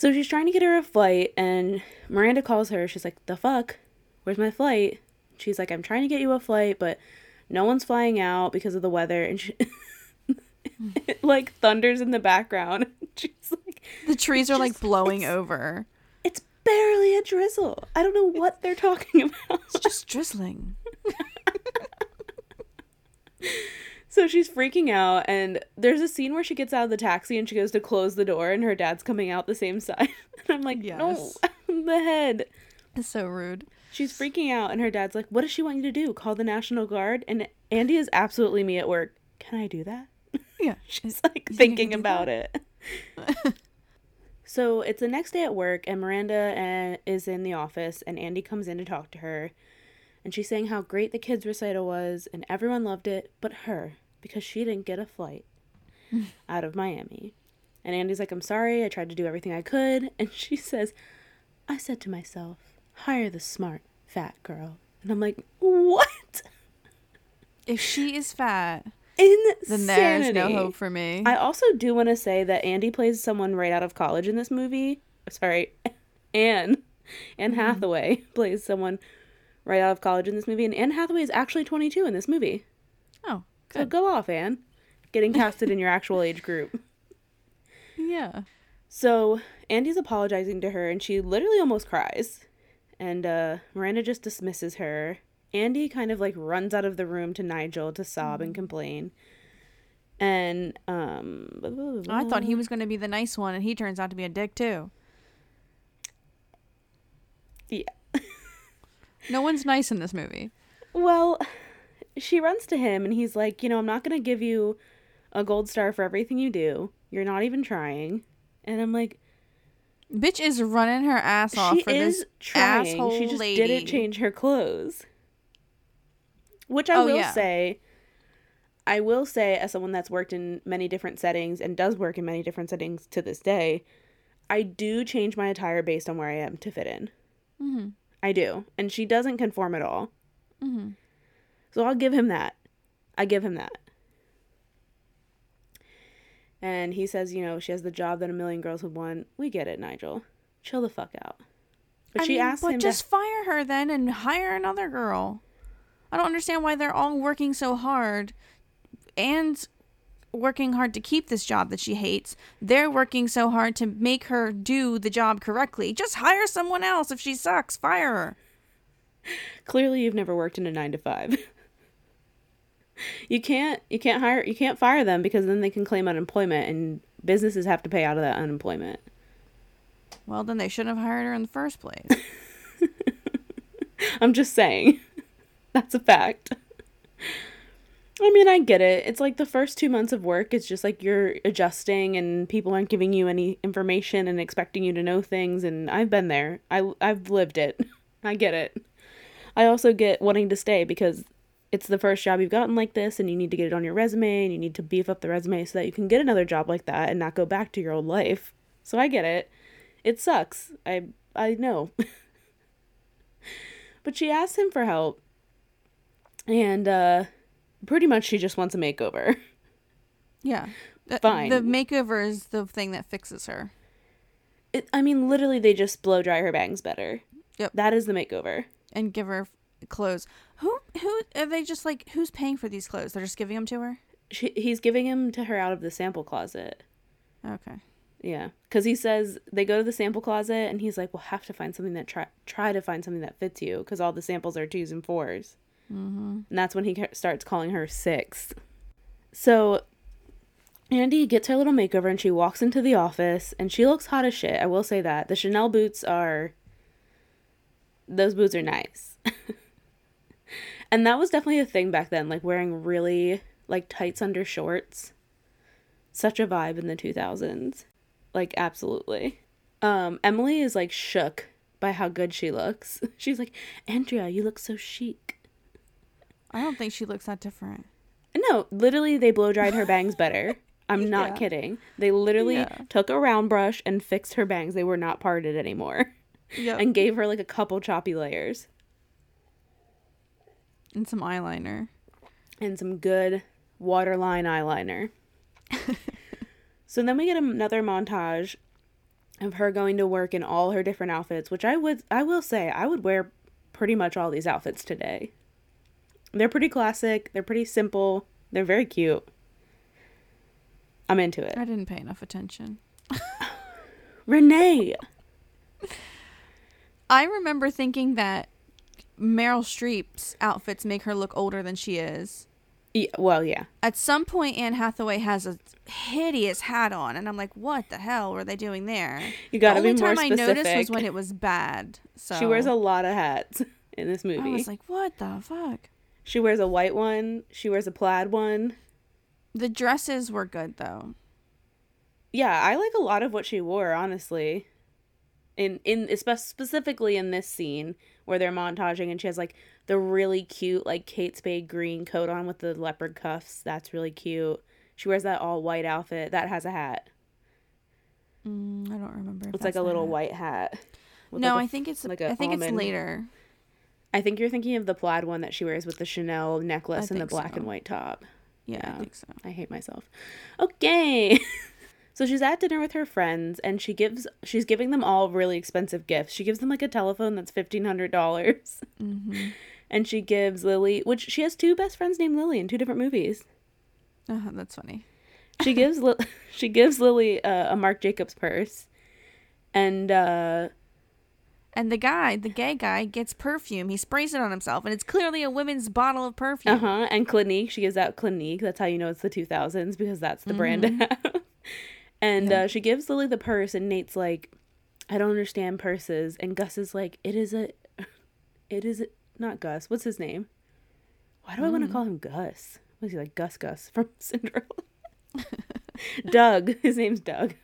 So she's trying to get her a flight and Miranda calls her. She's like, "The fuck? Where's my flight?" She's like, "I'm trying to get you a flight, but no one's flying out because of the weather." And she it, like thunders in the background. She's like, The trees are like blowing it's- over. It's barely a drizzle. I don't know what they're talking about. It's just drizzling. So she's freaking out, and there's a scene where she gets out of the taxi and she goes to close the door, and her dad's coming out the same side. And I'm like, no, the head. It's so rude. She's freaking out, and her dad's like, what does she want you to do? Call the National Guard? And Andy is absolutely me at work. Can I do that? Yeah. She's like You thinking about it. so it's the next day at work, and Miranda uh, is in the office, and Andy comes in to talk to her. And she's saying how great the kids' recital was, and everyone loved it, but her, because she didn't get a flight out of Miami. And Andy's like, I'm sorry, I tried to do everything I could. And she says, I said to myself, hire the smart, fat girl. And I'm like, what? If she is fat, Insanity. then there's no hope for me. I also do want to say that Andy plays someone right out of college in this movie. Sorry, Anne. Anne Mm-hmm. Hathaway plays someone right out of college in this movie, and Anne Hathaway is actually 22 in this movie. oh, So go off, Anne. Getting casted in your actual age group. yeah. So Andy's apologizing to her, and she literally almost cries. And uh, Miranda just dismisses her. Andy kind of like runs out of the room to Nigel to sob and complain. And um, I thought he was going to be the nice one, and he turns out to be a dick too. yeah. No one's nice in this movie. Well, she runs to him and he's like, You know, I'm not going to give you a gold star for everything you do. You're not even trying. And I'm like, Bitch is running her ass off She for is this trying. asshole She just lady. didn't change her clothes. Which I Oh, will yeah. say, I will say, as someone that's worked in many different settings and does work in many different settings to this day, I do change my attire based on where I am to fit in. Mm-hmm. I do. And she doesn't conform at all. Mm-hmm. So I'll give him that. I give him that. And he says, you know, she has the job that a million girls would want. We get it, Nigel. Chill the fuck out. But I she mean, asks but him just to, fire her then and hire another girl. I don't understand why they're all working so hard and working hard to keep this job that she hates. They're working so hard to make her do the job correctly. Just hire someone else if she sucks. Fire her. clearly you've never worked in a 9 to 5. you can't you can't hire you can't fire them because then they can claim unemployment and businesses have to pay out of that unemployment. Well, then they shouldn't have hired her in the first place. I'm just saying. That's a fact. I mean, I get it. It's like the first two months of work, it's just like you're adjusting and people aren't giving you any information and expecting you to know things. And I've been there, I, I've lived it. I get it. I also get wanting to stay because it's the first job you've gotten like this and you need to get it on your resume and you need to beef up the resume so that you can get another job like that and not go back to your old life. So I get it. It sucks. I I know. but she asks him for help and uh pretty much she just wants a makeover. yeah. Fine. The makeover is the thing that fixes her. It, I mean literally they just blow dry her bangs better. Yep. That is the makeover. and give her clothes. Who who are they just like who's paying for these clothes? They're just giving them to her? She, he's giving him to her out of the sample closet. Okay. Yeah, because he says they go to the sample closet, and he's like, "We'll have to find something that try try to find something that fits you, because all the samples are twos and 4s Mm-hmm. And that's when he starts calling her six. So Andy gets her little makeover, and she walks into the office, and she looks hot as shit. I will say that the Chanel boots are those boots are nice. and that was definitely a thing back then, like wearing really like tights under shorts. Such a vibe in the 2000s. Like absolutely. Um Emily is like shook by how good she looks. She's like, "Andrea, you look so chic." I don't think she looks that different. No, literally they blow dried her bangs better. I'm not Yeah. kidding. They literally Yeah. took a round brush and fixed her bangs. They were not parted anymore. Yep. And gave her like a couple choppy layers and some eyeliner. and some good waterline eyeliner. so then we get another montage of her going to work in all her different outfits, which I would I will say I would wear pretty much all these outfits today. They're pretty classic, they're pretty simple, they're very cute. I'm into it. I didn't pay enough attention. Renee. I remember thinking that Meryl Streep's outfits make her look older than she is. Yeah, well, yeah. At some point, Anne Hathaway has a hideous hat on, and I'm like, "What the hell were they doing there?" You gotta the only be more time I noticed was when it was bad. So She wears a lot of hats in this movie. I was like, "What the fuck?" She wears a white one. She wears a plaid one. The dresses were good though. Yeah, I like a lot of what she wore, honestly. In in specifically in this scene where they're montaging and she has like the really cute like Kate Spade green coat on with the leopard cuffs. That's really cute. She wears that all white outfit that has a hat. Mm, I don't remember. if It's like a little hat. white hat. No, like, a I think it's. like I think it's later. I think you're thinking of the plaid one that she wears with the Chanel necklace and the black so. and white top. Yeah, Yeah. I think so. I hate myself. Okay. so she's at dinner with her friends and she gives she's giving them all really expensive gifts. She gives them like a telephone that's fifteen hundred dollars. Mm-hmm. And she gives Lily which she has two best friends named Lily in two different movies. Uh, that's funny. She gives Li- she gives Lily uh, a Marc Jacobs purse. And uh And the guy, the gay guy, gets perfume. He sprays it on himself, and it's clearly a women's bottle of perfume. Uh-huh. And Clinique, she gives out Clinique. That's how you know it's the 2000s because that's the brand to have. And Yeah. uh, she gives Lily the purse and Nate's like, I don't understand purses. And Gus is like, it is a, it is a, not Gus. What's his name? Why do I want to call him Gus? Was he like Gus Gus from Cinderella? Doug. His name's Doug.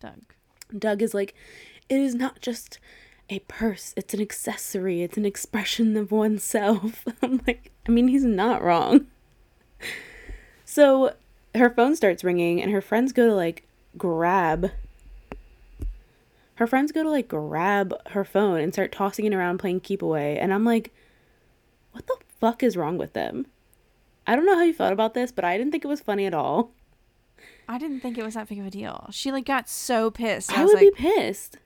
Doug. Doug is like, it is not just a purse, it's an accessory, it's an expression of oneself. I'm like, I mean, he's not wrong. So her phone starts ringing, and her friends go to like grab. Her friends go to like grab her phone and start tossing it around playing keep away. And I'm like, what the fuck is wrong with them? I don't know how you felt about this, but I didn't think it was funny at all. I didn't think it was that big of a deal. She like got so pissed. I, I was would like, be pissed.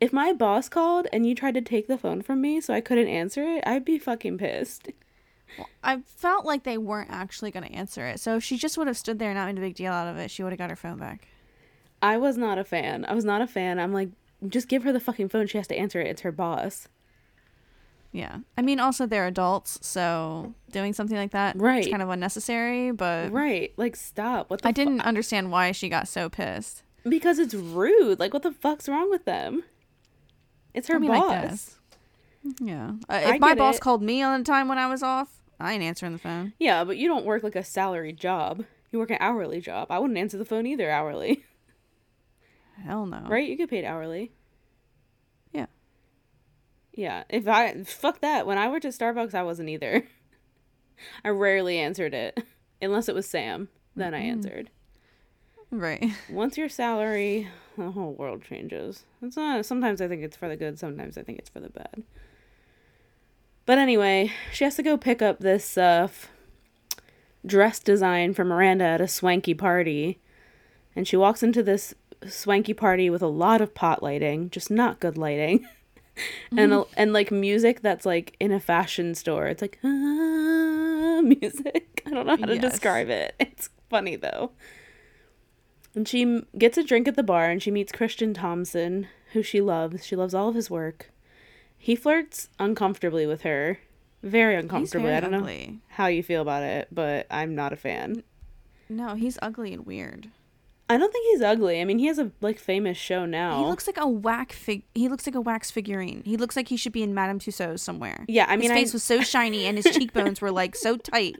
If my boss called and you tried to take the phone from me so I couldn't answer it, I'd be fucking pissed. I felt like they weren't actually going to answer it. So if she just would have stood there and not made a big deal out of it, she would have got her phone back. I was not a fan. I was not a fan. I'm like, just give her the fucking phone. She has to answer it. It's her boss. Yeah. I mean, also they're adults, so doing something like that is Right. kind of unnecessary. But Right. Like, stop. What the I fu- didn't understand why she got so pissed. Because it's rude. Like, what the fuck's wrong with them? It's her I mean, boss. Yeah. Uh, if my boss it. called me on the time when I was off, I ain't answering the phone. Yeah, but you don't work like a salary job. You work an hourly job. I wouldn't answer the phone either hourly. Hell no. Right? You get paid hourly. Yeah. Yeah. If I fuck that, when I worked at Starbucks, I wasn't either. I rarely answered it unless it was Sam. Then I answered. Right. Once your salary, the whole world changes. It's not. Sometimes I think it's for the good. Sometimes I think it's for the bad. But anyway, she has to go pick up this uh, dress design for Miranda at a swanky party, and she walks into this swanky party with a lot of pot lighting, just not good lighting, and a, and like music that's like in a fashion store. It's like ah, music. I don't know how to Yes. describe it. It's funny though. And she gets a drink at the bar and she meets Christian Thompson, who she loves. She loves all of his work. He flirts uncomfortably with her. Very uncomfortably. very I don't know how you feel about it, but I'm not a fan. No, he's ugly and weird. I don't think he's ugly. I mean, he has a like famous show now. He looks like a whack fig. He looks like a wax figurine. He looks like he should be in Madame Tussauds somewhere. Yeah, I mean, his face I- was so shiny and his cheekbones were like so tight.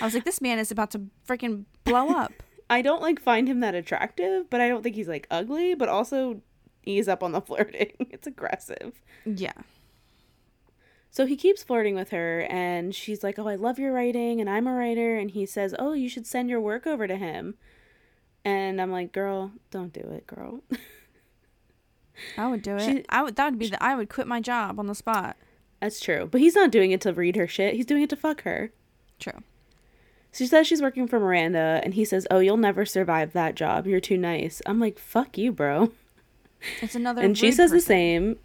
I was like, this man is about to freaking blow up. I don't like find him that attractive, but I don't think he's like ugly, but also ease up on the flirting. It's aggressive. Yeah. So he keeps flirting with her, and she's like, Oh, I love your writing, and I'm a writer. And he says, Oh, you should send your work over to him. And I'm like, Girl, don't do it, girl. I would do it. She- I would. That would be the. I would quit my job on the spot. That's true. But he's not doing it to read her shit, he's doing it to fuck her. True. She says she's working for Miranda, and he says, Oh, you'll never survive that job. You're too nice. I'm like, Fuck you, bro. It's another. and she says the same.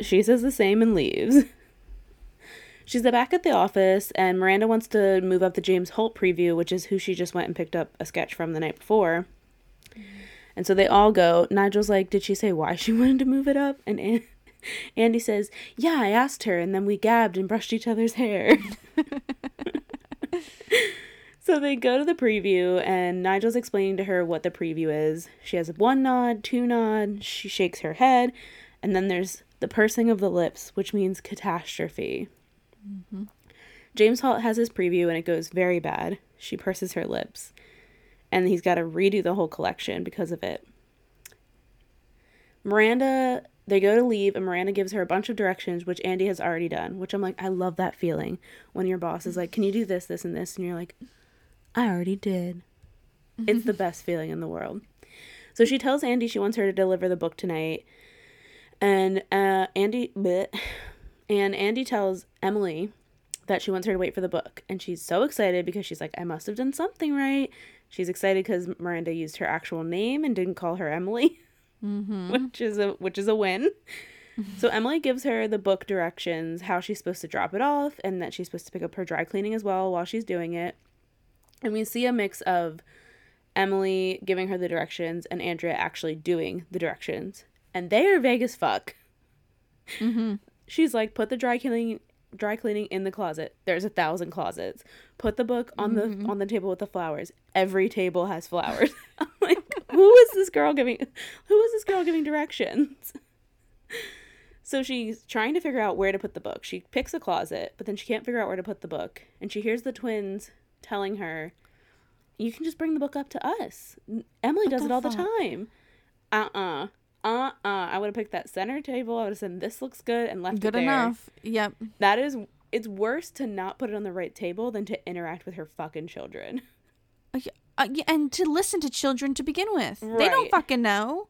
She says the same and leaves. She's back at the office, and Miranda wants to move up the James Holt preview, which is who she just went and picked up a sketch from the night before. And so they all go. Nigel's like, Did she say why she wanted to move it up? And An- Andy says, Yeah, I asked her, and then we gabbed and brushed each other's hair. So they go to the preview, and Nigel's explaining to her what the preview is. She has one nod, two nod, she shakes her head, and then there's the pursing of the lips, which means catastrophe. Mm-hmm. James Holt has his preview, and it goes very bad. She purses her lips, and he's got to redo the whole collection because of it. Miranda, they go to leave, and Miranda gives her a bunch of directions, which Andy has already done. Which I'm like, I love that feeling when your boss is like, "Can you do this, this, and this?" and you're like, "I already did." It's the best feeling in the world. So she tells Andy she wants her to deliver the book tonight, and uh, Andy, bleh, and Andy tells Emily that she wants her to wait for the book, and she's so excited because she's like, "I must have done something right." She's excited because Miranda used her actual name and didn't call her Emily which is a which is a win. so Emily gives her the book directions, how she's supposed to drop it off, and that she's supposed to pick up her dry cleaning as well while she's doing it. And we see a mix of Emily giving her the directions and Andrea actually doing the directions, and they are vague as fuck. Mm-hmm. She's like, put the dry cleaning dry cleaning in the closet. There's a thousand closets. Put the book on the mm-hmm. on the table with the flowers. Every table has flowers. I'm like, who is this girl giving who is this girl giving directions? So she's trying to figure out where to put the book. She picks a closet, but then she can't figure out where to put the book. And she hears the twins telling her, "You can just bring the book up to us. Emily does it all the time." Uh-uh. Uh-uh. I would have picked that center table. I would have said this looks good and left Good it there. Good enough. Yep. That is it's worse to not put it on the right table than to interact with her fucking children. Uh, yeah, uh, and to listen to children to begin with. They don't fucking know.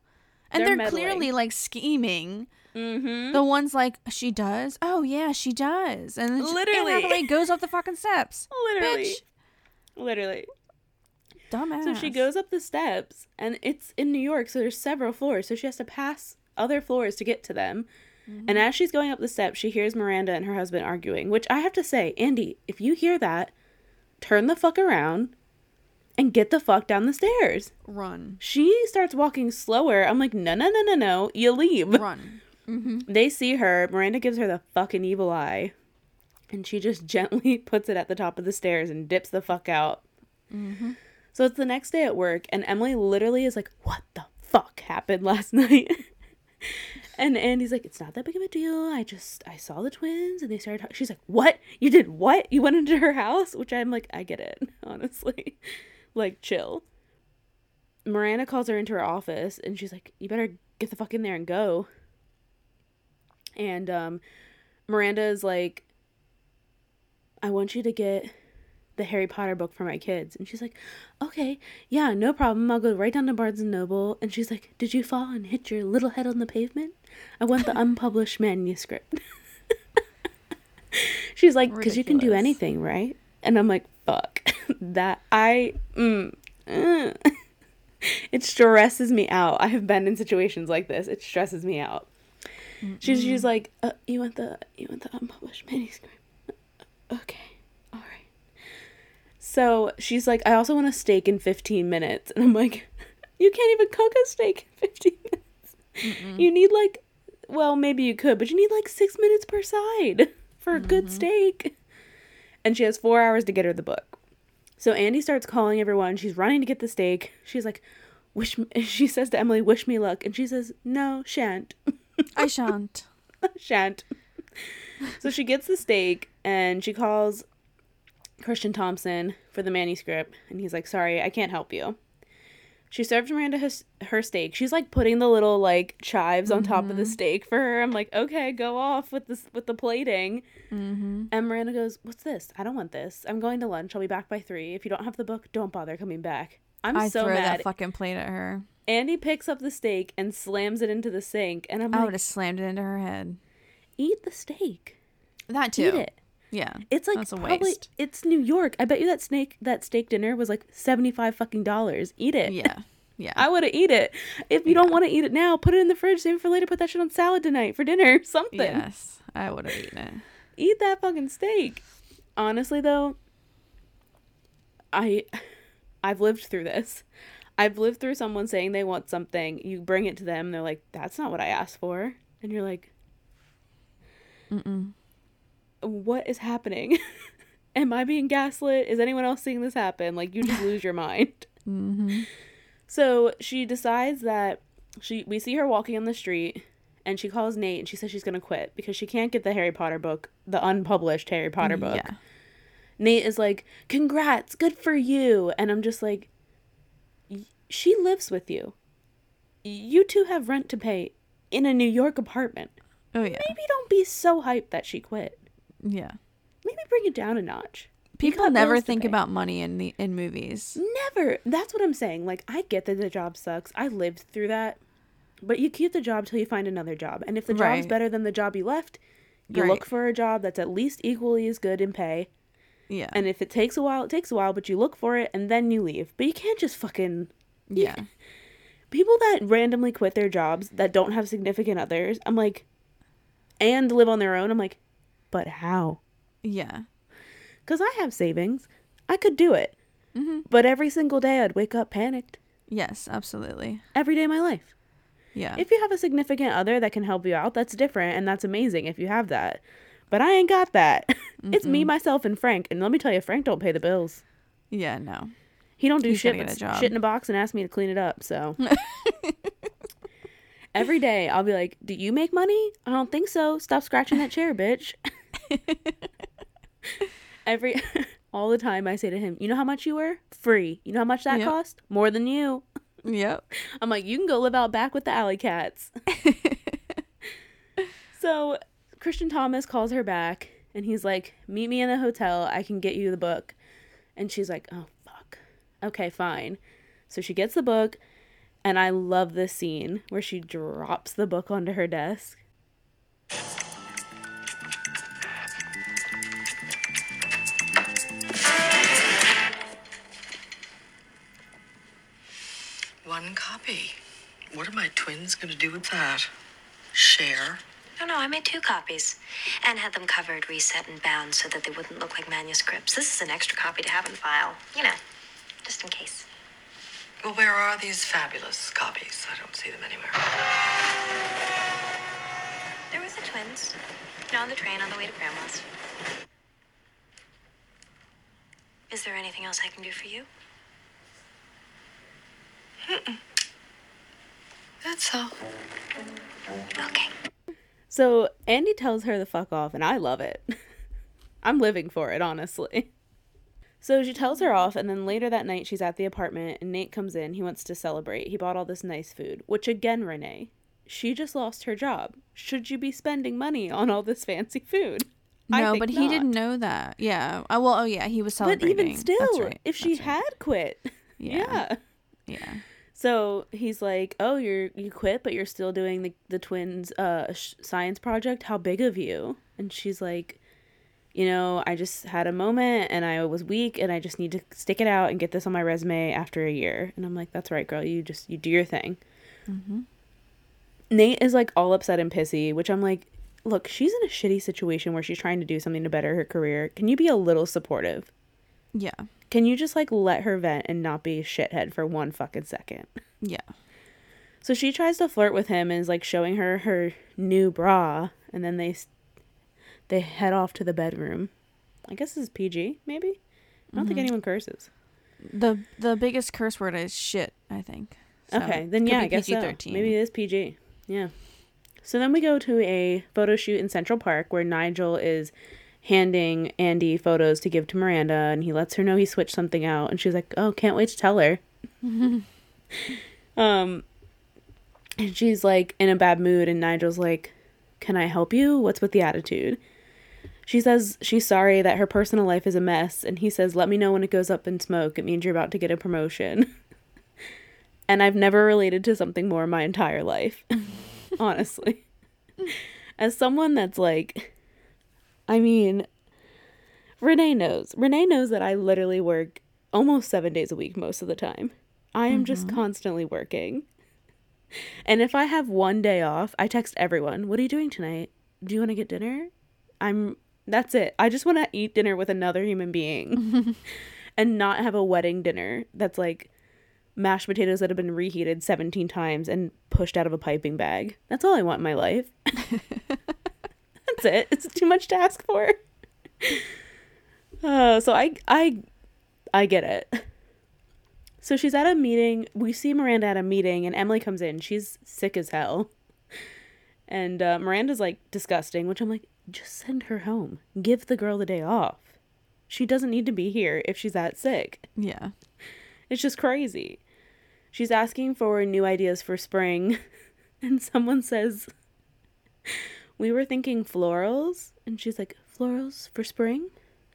And They're they're, clearly like scheming. Mm-hmm. The one's like, she does? Oh, yeah, she does. And she- Literally. Hathaway goes up the fucking steps. Literally. Bitch. Literally. Dumbass. So she goes up the steps and it's in New York, so there's several floors, so she has to pass other floors to get to them. And mm-hmm. as she's going up the steps, she hears Miranda and her husband arguing, which I have to say, Andy, if you hear that, turn the fuck around and get the fuck down the stairs. Run. She starts walking slower. I'm like, no, no, no, no, no. You leave. Run. Mm-hmm. They see her. Miranda gives her the fucking evil eye. And she just gently puts it at the top of the stairs and dips the fuck out. So it's the next day at work, and Emily literally is like, What the fuck happened last night? and Andy's like, It's not that big of a deal. I just, I saw the twins and they started talking. She's like, What? You did what? You went into her house? Which I'm like, I get it, honestly. like, chill. Miranda calls her into her office and she's like, You better get the fuck in there and go. And um, Miranda is like, I want you to get the Harry Potter book for my kids. And she's like, okay, yeah, no problem. I'll go right down to Barnes and Noble. And she's like, did you fall and hit your little head on the pavement? I want the unpublished manuscript. she's like, because you can do anything, right? And I'm like, fuck. that, I, mm, mm. it stresses me out. I have been in situations like this. It stresses me out. She's she's like, uh, you want the you want the unpublished manuscript? Okay, all right. So she's like, I also want a steak in fifteen minutes, and I'm like, you can't even cook a steak in fifteen minutes. You need like, well, maybe you could, but you need like six minutes per side for a good mm-hmm. steak. And she has four hours to get her the book. So Andy starts calling everyone. She's running to get the steak. She's like, "Wish." Me, she says to Emily, "Wish me luck," and she says, "No, shan't." I shan't. shan't. So she gets the steak and she calls Christian Thompson for the manuscript, and he's like, "Sorry, I can't help you." She serves Miranda his, her steak. She's like putting the little like chives on top of the steak for her. I'm like, okay, go off with this with the plating. Mm-hmm. And Miranda goes, "What's this? I don't want this. I'm going to lunch. I'll be back by three. If you don't have the book, don't bother coming back." I'm I so throw mad. that fucking plate at her. Andy picks up the steak and slams it into the sink, and I'm I would have slammed it into her head. "Eat the steak. That too. Eat it." Yeah. It's like That's a probably waste. it's New York. I bet you that snake that steak dinner was like seventy five fucking dollars. Eat it. Yeah. Yeah. I would have eat it. If you don't want to eat it now, put it in the fridge. Save it for later. Put that shit on salad tonight for dinner. Something. yes. I would have eaten it. Eat that fucking steak. Honestly though, I I've lived through this. I've lived through someone saying they want something, you bring it to them, they're like, "That's not what I asked for," and you're like, Mm-mm. "What is happening? Am I being gaslit? Is anyone else seeing this happen?" Like you just lose your mind. Mm-hmm. So she decides that she we see her walking on the street and she calls Nate and she says she's gonna quit because she can't get the Harry Potter book, the unpublished Harry Potter book. Yeah. Nate is like, "Congrats, good for you," and I'm just like, "She lives with you. You two have rent to pay in a New York apartment. Oh yeah. Maybe don't be so hyped that she quit. Yeah. Maybe bring it down a notch." People never think about money in the in movies. Never. That's what I'm saying. Like, I get that the job sucks. I lived through that. But you keep the job till you find another job. And if the job's Right. better than the job you left, you Right. look for a job that's at least equally as good in pay. Yeah. And if it takes a while, it takes a while, but you look for it and then you leave. But you can't just fucking. yeah. People that randomly quit their jobs that don't have significant others, I'm like, and live on their own, I'm like, but how? Yeah. Because I have savings. I could do it. Mhm. But every single day I'd wake up panicked. Yes, absolutely. Every day of my life. Yeah. If you have a significant other that can help you out, that's different and that's amazing if you have that. But I ain't got that. it's me, myself, and Frank. And let me tell you, Frank don't pay the bills. yeah, no. He don't do He's shit gotta but a job. shit in a box and ask me to clean it up. So every day I'll be like, "Do you make money? I don't think so. Stop scratching that chair, bitch." every all the time I say to him, "You know how much you were? Free. You know how much that Yep. cost? More than you." Yep. I'm like, you can go live out back with the alley cats. so Christian Thomas calls her back and he's like, meet me in the hotel. I can get you the book. And she's like, oh, fuck. Okay, fine. So she gets the book. And I love the scene where she drops the book onto her desk. One copy. What are my twins going to do with that? Share? No, no, I made two copies and had them covered, reset, and bound so that they wouldn't look like manuscripts. This is an extra copy to have in file. You know, just in case. Well, where are these fabulous copies? I don't see them anywhere. There was the twins. You know, on the train on the way to Grandma's. Is there anything else I can do for you? That's all. Okay. So Andy tells her to fuck off, and I love it. I'm living for it, honestly. So she tells her off, and then later that night she's at the apartment, and Nate comes in. He wants to celebrate. He bought all this nice food, which again, Renee, she just lost her job. Should you be spending money on all this fancy food? No, but he not. didn't know that. Yeah. Oh, well, oh yeah, he was celebrating. But even still, right. if she right. had quit, Yeah. yeah. Yeah. So he's like, "Oh, you're you quit, but you're still doing the the twins' uh sh- science project. How big of you?" And she's like, "You know, I just had a moment, and I was weak, and I just need to stick it out and get this on my resume after a year." And I'm like, "That's right, girl. You just you do your thing." Mm-hmm. Nate is like all upset and pissy, which I'm like, "Look, she's in a shitty situation where she's trying to do something to better her career. Can you be a little supportive?" Yeah. Can you just like let her vent and not be a shithead for one fucking second? Yeah. So she tries to flirt with him and is like showing her her new bra, and then they they head off to the bedroom. I guess this is PG, maybe. I don't think Mhm. anyone curses. The the biggest curse word is shit. I think. So, okay, then yeah, I guess so. PG-13. Maybe it is PG. Yeah. So then we go to a photo shoot in Central Park where Nigel is handing Andy photos to give to Miranda, and he lets her know he switched something out, and she's like, "Oh, can't wait to tell her." Um, and she's like in a bad mood, and Nigel's like, Can I help you? What's with the attitude? She says she's sorry that her personal life is a mess, and he says, Let me know when it goes up in smoke. It means you're about to get a promotion. and I've never related to something more in my entire life, honestly. As someone that's like, I mean, Renee knows. Renee knows that I literally work almost seven days a week most of the time. I am just mm-hmm. constantly working. And if I have one day off, I text everyone, What are you doing tonight? Do you want to get dinner? I'm. That's it. I just want to eat dinner with another human being and not have a wedding dinner that's like mashed potatoes that have been reheated 17 times and pushed out of a piping bag. That's all I want in my life. That's it. It's too much to ask for. Uh, so I I I get it. So she's at a meeting. We see Miranda at a meeting, and Emily comes in. She's sick as hell. And uh, Miranda's like disgusting, which I'm like, just send her home. Give the girl the day off. She doesn't need to be here if she's that sick. Yeah. It's just crazy. She's asking for new ideas for spring, and someone says, We were thinking florals. And she's like, Florals for spring?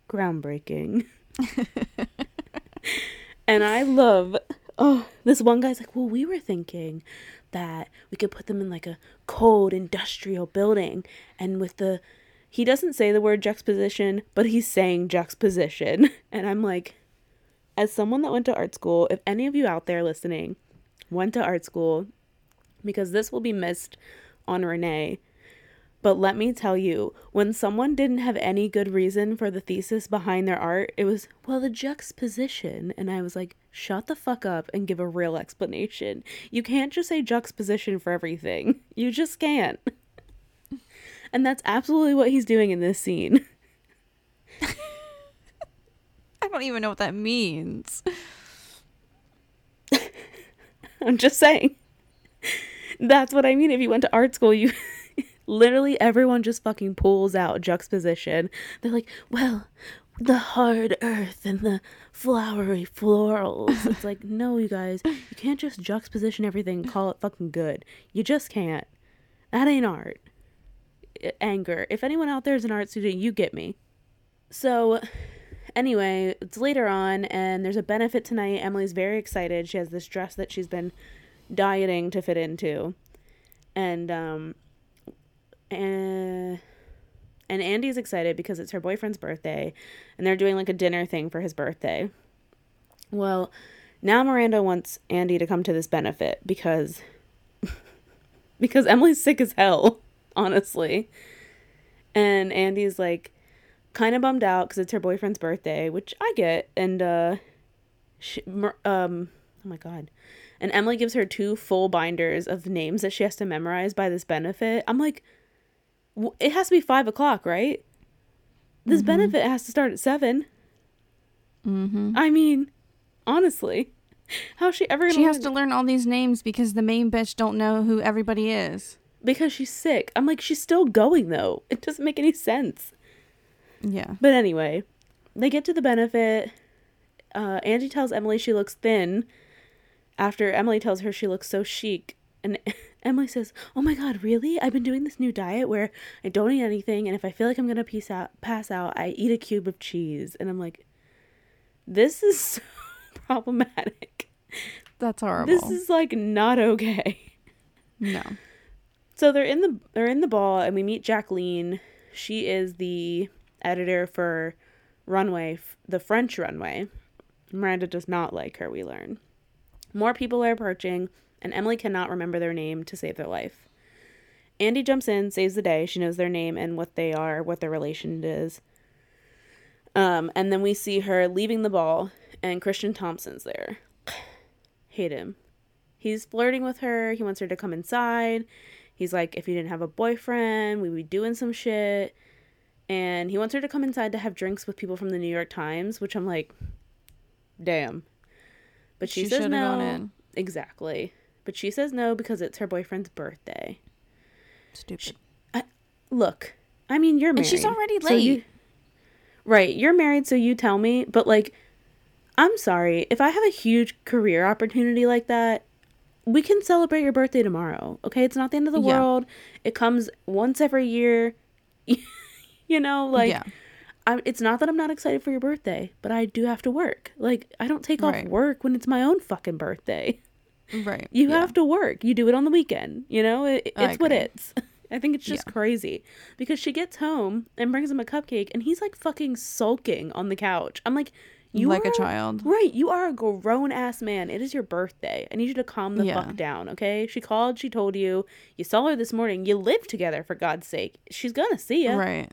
Groundbreaking. and I love, oh, this one guy's like, Well, we were thinking that we could put them in like a cold industrial building. And with the, he doesn't say the word juxtaposition, but he's saying juxtaposition. And I'm like, as someone that went to art school, if any of you out there listening went to art school, because this will be missed on Renee, but let me tell you, when someone didn't have any good reason for the thesis behind their art, it was, well, the juxtaposition. And I was like, shut the fuck up and give a real explanation. You can't just say juxtaposition for everything. You just can't. And that's absolutely what he's doing in this scene. I don't even know what that means. I'm just saying. That's what I mean. If you went to art school, you literally everyone just fucking pulls out juxtaposition. They're like, well, the hard earth and the flowery florals. It's like, no, you guys, you can't just juxtaposition everything and call it fucking good. You just can't. That ain't art. Anger. If anyone out there is an art student, you get me. So, anyway, it's later on, and there's a benefit tonight. Emily's very excited. She has this dress that she's been dieting to fit into, and um, and and Andy's excited because it's her boyfriend's birthday, and they're doing like a dinner thing for his birthday. Well, now Miranda wants Andy to come to this benefit because because Emily's sick as hell, honestly. And Andy's like kind of bummed out because it's her boyfriend's birthday, which I get. And uh, she, um, oh my god. And Emily gives her two full binders of names that she has to memorize by this benefit. I'm like, w- it has to be five o'clock, right? This benefit has to start at 7 Mm-hmm. I mean, honestly, how's she ever gonna? She has to learn all these names because the main bitch don't know who everybody is. Because she's sick. I'm like, she's still going though. It doesn't make any sense. Yeah. But anyway, they get to the benefit. Uh, Andy tells Emily she looks thin after Emily tells her she looks so chic. And Emily says, Oh my god, really? I've been doing this new diet where I don't eat anything, and if I feel like I'm gonna piece out, pass out, I eat a cube of cheese. And I'm like, This is so problematic. That's horrible. This is like not okay. no. So they're in the they're in the ball and we meet Jacqueline. She is the editor for Runway, the French Runway. Miranda does not like her, we learn. More people are approaching and Emily cannot remember their name to save their life. Andy jumps in, saves the day. She knows their name and what they are, what their relation is. Um, and then we see her leaving the ball, and Christian Thompson's there. Hate him. He's flirting with her. He wants her to come inside. He's like, if you didn't have a boyfriend, we'd be doing some shit. And he wants her to come inside to have drinks with people from the New York Times, which I'm like, damn. But she, She says no. Exactly. But she says no because it's her boyfriend's birthday. Stupid. Look, I mean, you're married. And she's already so you- late. right, you're married, so you tell me. But like, I'm sorry if I have a huge career opportunity like that. We can celebrate your birthday tomorrow. Okay, it's not the end of the Yeah. world. It comes once every year. you know, like. yeah. I'm, it's not that I'm not excited for your birthday, but I do have to work. Like, I don't take Right. off work when it's my own fucking birthday. Right. You yeah. have to work. You do it on the weekend. You know, it, it's what it's. I think it's just crazy because she gets home and brings him a cupcake, and he's like fucking sulking on the couch. I'm like, you Like a child. right? You are a grown ass man. It is your birthday. I need you to calm the Yeah. fuck down, okay? She called. She told you. You saw her this morning. You live together for God's sake. She's gonna see you. Right.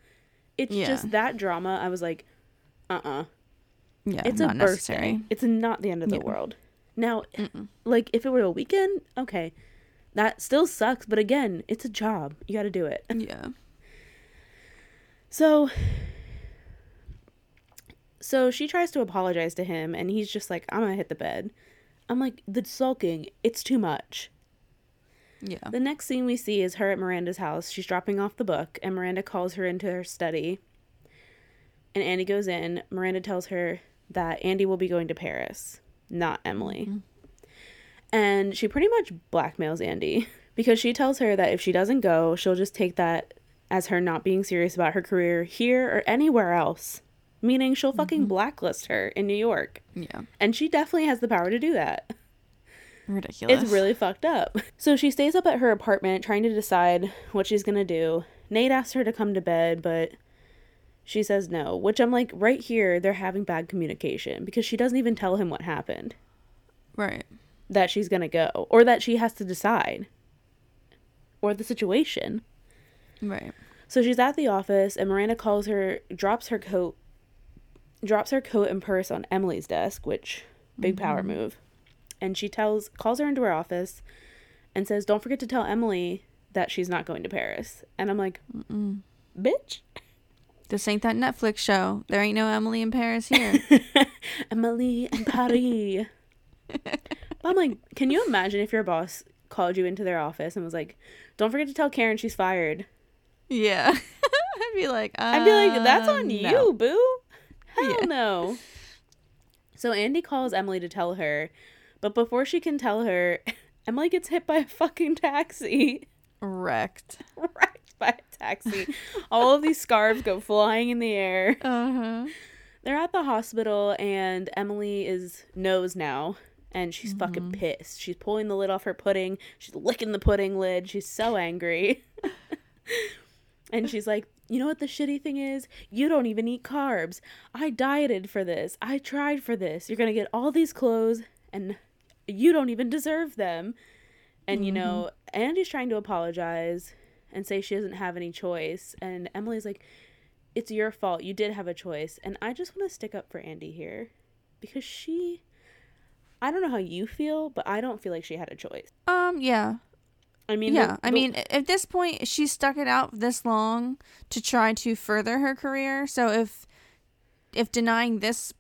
It's Yeah. just that drama. I was like, uh uh Yeah. it's not a necessary. birthday. It's not the end of the Yeah. world. Now, like if it were a weekend, okay, that still sucks. But again, it's a job. You got to do it. Yeah. So, so she tries to apologize to him, and he's just like, "I'm gonna hit the bed." I'm like, the sulking, it's too much. Yeah. The next scene we see is her at Miranda's house. She's dropping off the book, and Miranda calls her into her study. And Andy goes in. Miranda tells her that Andy will be going to Paris, not Emily. Mm-hmm. And she pretty much blackmails Andy because she tells her that if she doesn't go, she'll just take that as her not being serious about her career here or anywhere else. Meaning she'll mm-hmm. fucking blacklist her in New York. Yeah. And she definitely has the power to do that. Ridiculous. It's really fucked up. So she stays up at her apartment trying to decide what she's gonna do. Nate asks her to come to bed, but she says no, which I'm like, right here, they're having bad communication because she doesn't even tell him what happened, right. that she's gonna go, or that she has to decide, or the situation. Right. So she's at the office, and Miranda calls her, drops her coat, drops her coat and purse on Emily's desk, which big power move. And she tells, calls her into her office, and says, "Don't forget to tell Emily that she's not going to Paris." And I'm like, mm "Bitch, This ain't that Netflix show. There ain't no Emily in Paris here. Emily in Paris." but I'm like, can you imagine if your boss called you into their office and was like, "Don't forget to tell Karen she's fired." yeah. I'd be like, uh, I'd be like, that's on no. you, boo. Hell Yeah. no. So Andy calls Emily to tell her, but before she can tell her, Emily gets hit by a fucking taxi. Wrecked. Wrecked by a taxi. All of these scarves go flying in the air. Uh huh. They're at the hospital and Emily is knows now and she's fucking pissed. She's pulling the lid off her pudding. She's licking the pudding lid. She's so angry. and she's like, "You know what the shitty thing is? You don't even eat carbs. I dieted for this. I tried for this. You're going to get all these clothes and you don't even deserve them." And you know, Andy's trying to apologize and say she doesn't have any choice and Emily's like, it's your fault. You did have a choice. And I just want to stick up for Andy here because she I don't know how you feel, but I don't feel like she had a choice. Um, yeah. I mean, yeah. the- I mean, at this point, she stuck it out this long to try to further her career. So if if denying this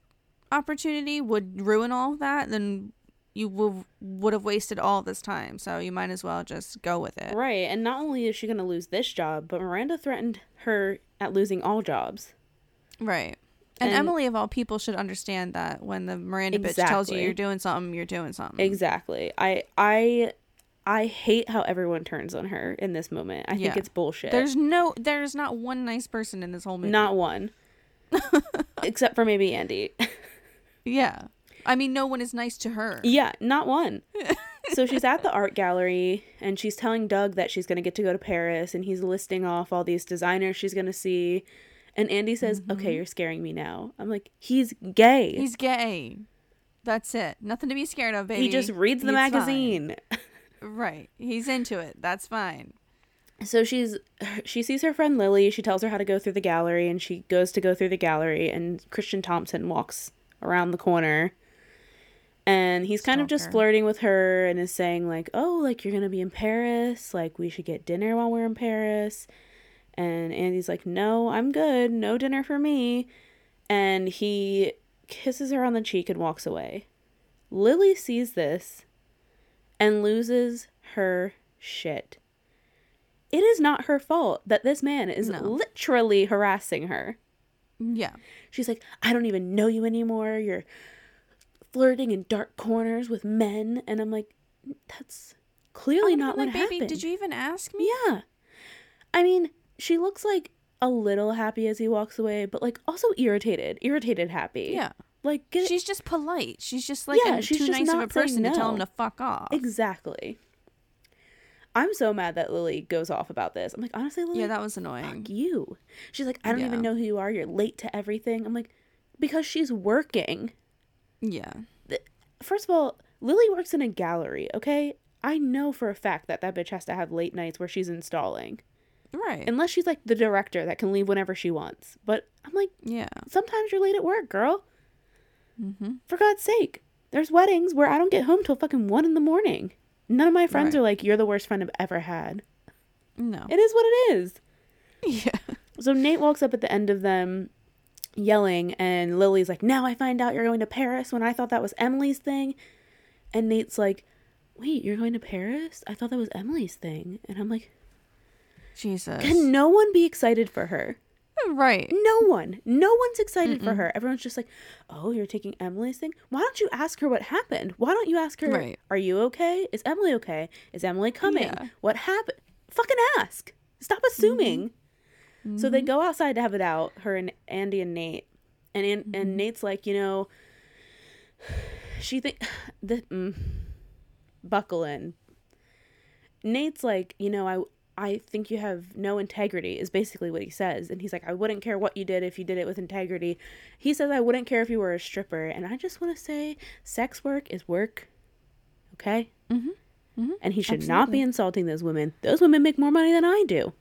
opportunity would ruin all of that, then you will, would have wasted all this time. So you might as well just go with it. right, and not only is she going to lose this job, but Miranda threatened her at losing all jobs. Right. And, And- Emily, of all people, should understand that when the Miranda bitch tells you you're doing something, you're doing something. Exactly. I I I hate how everyone turns on her in this moment. I Yeah. think it's bullshit. There's no, there's not one nice person in this whole movie. not one. Except for maybe Andy. Yeah. I mean, no one is nice to her. Yeah, not one. so she's at the art gallery and she's telling Doug that she's going to get to go to Paris and he's listing off all these designers she's going to see. And Andy says, mm-hmm. "Okay, you're scaring me now." I'm like, "He's gay. He's gay. That's it. Nothing to be scared of, baby. he just reads the magazine." Right. He's into it. That's fine. So she's she sees her friend Lily. She tells her how to go through the gallery and she goes to go through the gallery and Christian Thompson walks around the corner. And he's kind of just flirting with her and is saying like, "Oh, like you're going to be in Paris, like we should get dinner while we're in Paris." And Andy's like, "No, I'm good. No dinner for me." And he kisses her on the cheek and walks away. Lily sees this and loses her shit. It is not her fault that this man is No. literally harassing her. Yeah. She's like, I don't even know you anymore. You're flirting in dark corners with men. And I'm like, that's clearly oh, I'm not what like, baby, happened. did you even ask me? Yeah. I mean, she looks like a little happy as he walks away, but like also irritated. Irritated happy. Yeah. Like, get She's just polite. She's just like Yeah, a, she's too just nice of a person to tell him to fuck off. Exactly. I'm so mad that Lily goes off about this. I'm like, honestly, Lily, Yeah, that was annoying. fuck you. She's like, I don't even know who you are. You're late to everything. I'm like, because she's working. Yeah. First of all, Lily works in a gallery, okay? I know for a fact that that bitch has to have late nights where she's installing. Right. Unless she's like the director that can leave whenever she wants. But I'm like, yeah. sometimes you're late at work, girl. Mm-hmm. For God's sake. There's weddings where I don't get home till fucking one in the morning. None of my friends Right. are like, "You're the worst friend I've ever had." No. It is what it is. yeah. So Nate walks up at the end of them yelling, and Lily's like, Now I find out you're going to Paris when I thought that was Emily's thing. And Nate's like, Wait, you're going to Paris? I thought that was Emily's thing. And I'm like, Jesus. Can no one be excited for her? Oh, right. No one. No one's excited for her. Everyone's just like, Oh, you're taking Emily's thing? Why don't you ask her what happened? Why don't you ask her, Right. Are you okay? Is Emily okay? Is Emily coming? Yeah. What happened? Fucking ask. Stop mm-hmm. assuming. So they mm-hmm. go outside to have it out, her and Andy and Nate. And An- and mm-hmm. Nate's like, you know, she think the mm, buckle in. Nate's like, you know, I I think you have no integrity is basically what he says. And he's like, I wouldn't care what you did if you did it with integrity. He says I wouldn't care if you were a stripper. And I just want to say sex work is work. Okay? Mm-hmm. And he should not be insulting those women. Those women make more money than I do.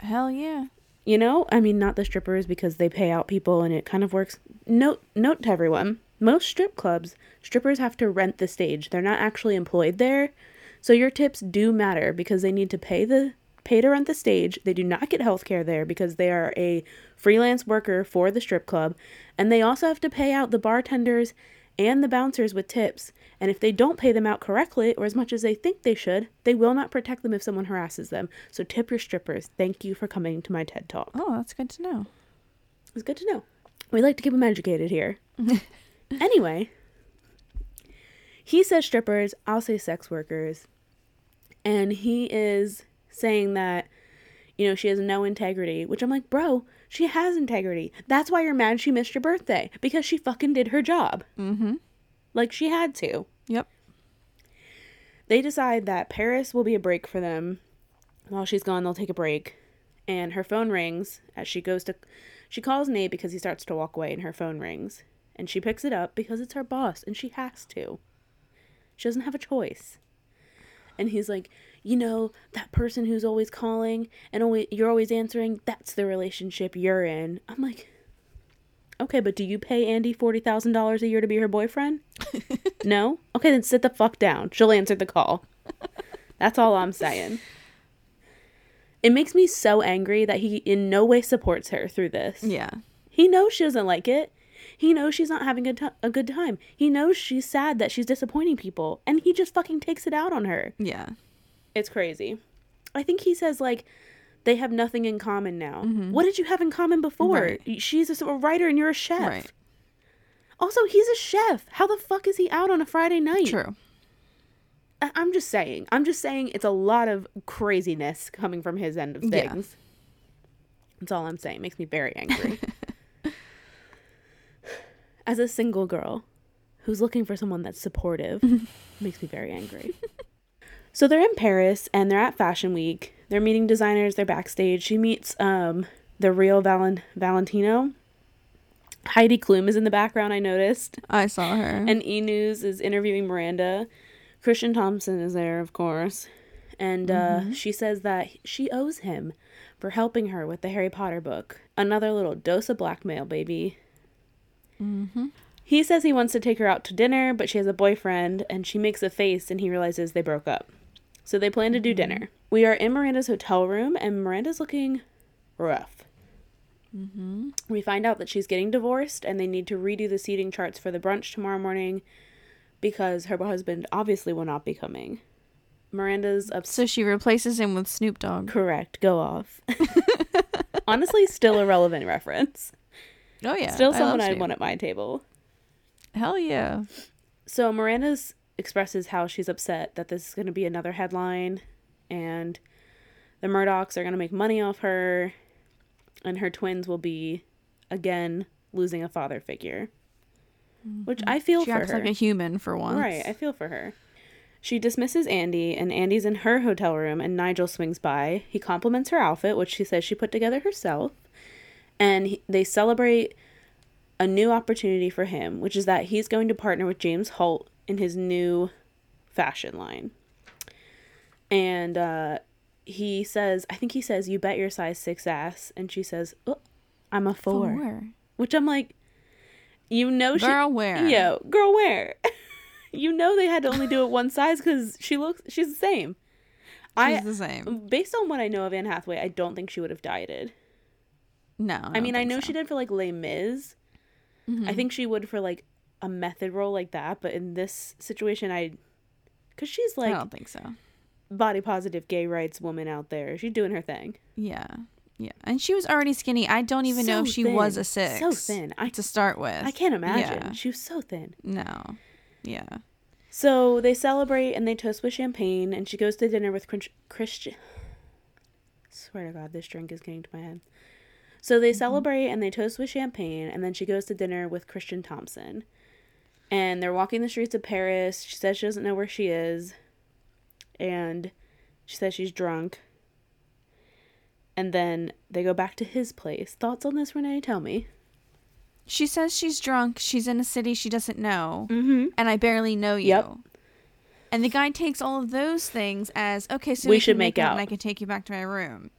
Hell yeah. You know, I mean, not the strippers because they pay out people and it kind of works. Note, note to everyone: most strip clubs, strippers have to rent the stage. They're not actually employed there, so your tips do matter because they need to pay the pay to rent the stage. They do not get health care there because they are a freelance worker for the strip club, and they also have to pay out the bartenders and the bouncers with tips. And if they don't pay them out correctly or as much as they think they should, they will not protect them if someone harasses them. So tip your strippers. Thank you for coming to my TED Talk. Oh, that's good to know. It's good to know. We like to keep them educated here. anyway, he says strippers, I'll say sex workers. And he is saying that, you know, she has no integrity, which I'm like, bro, she has integrity. That's why you're mad she missed your birthday because she fucking did her job. Mm-hmm. Like she had to. Yep. They decide that Paris will be a break for them. While she's gone, they'll take a break. And her phone rings as she goes to. She calls Nate because he starts to walk away, and her phone rings. And she picks it up because it's her boss, and she has to. She doesn't have a choice. And he's like, you know, that person who's always calling and always you're always answering, that's the relationship you're in. I'm like, okay, but do you pay Andy forty thousand dollars a year to be her boyfriend? no? Okay, then sit the fuck down. She'll answer the call. That's all I'm saying. It makes me so angry that he in no way supports her through this. Yeah. He knows she doesn't like it. He knows she's not having a, t- a good time. He knows she's sad that she's disappointing people. And he just fucking takes it out on her. Yeah. It's crazy. I think he says, like, they have nothing in common now. Mm-hmm. What did you have in common before? Right. She's a writer and you're a chef. Right. Also, he's a chef. How the fuck is he out on a Friday night? True. I- I'm just saying. I'm just saying it's a lot of craziness coming from his end of Yeah. things. That's all I'm saying. Makes me very angry. As a single girl who's looking for someone that's supportive, makes me very angry. so they're in Paris and they're at Fashion Week. They're meeting designers. They're backstage. She meets um the real Valen- Valentino. Heidi Klum is in the background. I noticed. I saw her. And E News is interviewing Miranda. Christian Thompson is there, of course. And uh, she says that she owes him for helping her with the Harry Potter book. Another little dose of blackmail, baby. mm-hmm. He says he wants to take her out to dinner, but she has a boyfriend, and she makes a face and he realizes they broke up. So they plan to do dinner. We are in Miranda's hotel room, and Miranda's looking rough. Mm-hmm. We find out that she's getting divorced and they need to redo the seating charts for the brunch tomorrow morning because her husband obviously will not be coming. Miranda's upset. So she replaces him with Snoop Dogg. Correct. Go off. Honestly, still a relevant reference. Oh yeah. Still someone I'd want at my table. Hell yeah. So Miranda's expresses how she's upset that this is going to be another headline and the Murdochs are going to make money off her and her twins will be again losing a father figure. Which I feel She for acts her. like a human for once. Right, I feel for her. She dismisses Andy, and Andy's in her hotel room, and Nigel swings by. He compliments her outfit, which she says she put together herself, and he, they celebrate a new opportunity for him, which is that he's going to partner with James Holt in his new fashion line. And uh, he says, I think he says, "You bet your size six ass," and she says, oh, "I'm a four. Four. which I'm like, you know, she- Girl, where? Yo, girl, where? you know they had to only do it one size because she looks she's the same. I She's the same. based on what I know of Anne Hathaway, I don't think she would have dieted. No, I, don't mean, I know so. she did for like Les Mis. I think she would for like a method role like that, but in this situation, I because she's like, I don't think so. body positive gay rights woman out there. She's doing her thing. Yeah, yeah, and she was already skinny. I don't even know if she was a six. So thin. I to start with. I can't imagine. Yeah. She was so thin. No. Yeah. So they celebrate and they toast with champagne, and she goes to dinner with Chris- Christian. Swear to God, this drink is getting to my head. So they mm-hmm. celebrate and they toast with champagne, and then she goes to dinner with Christian Thompson. And they're walking the streets of Paris. She says she doesn't know where she is, and she says she's drunk. And then they go back to his place. Thoughts on this, Renee? Tell me. She says she's drunk. She's in a city she doesn't know, Mm-hmm. and I barely know you. Yep. And the guy takes all of those things as okay, so We we, should make make, out. and I can take you back to my room.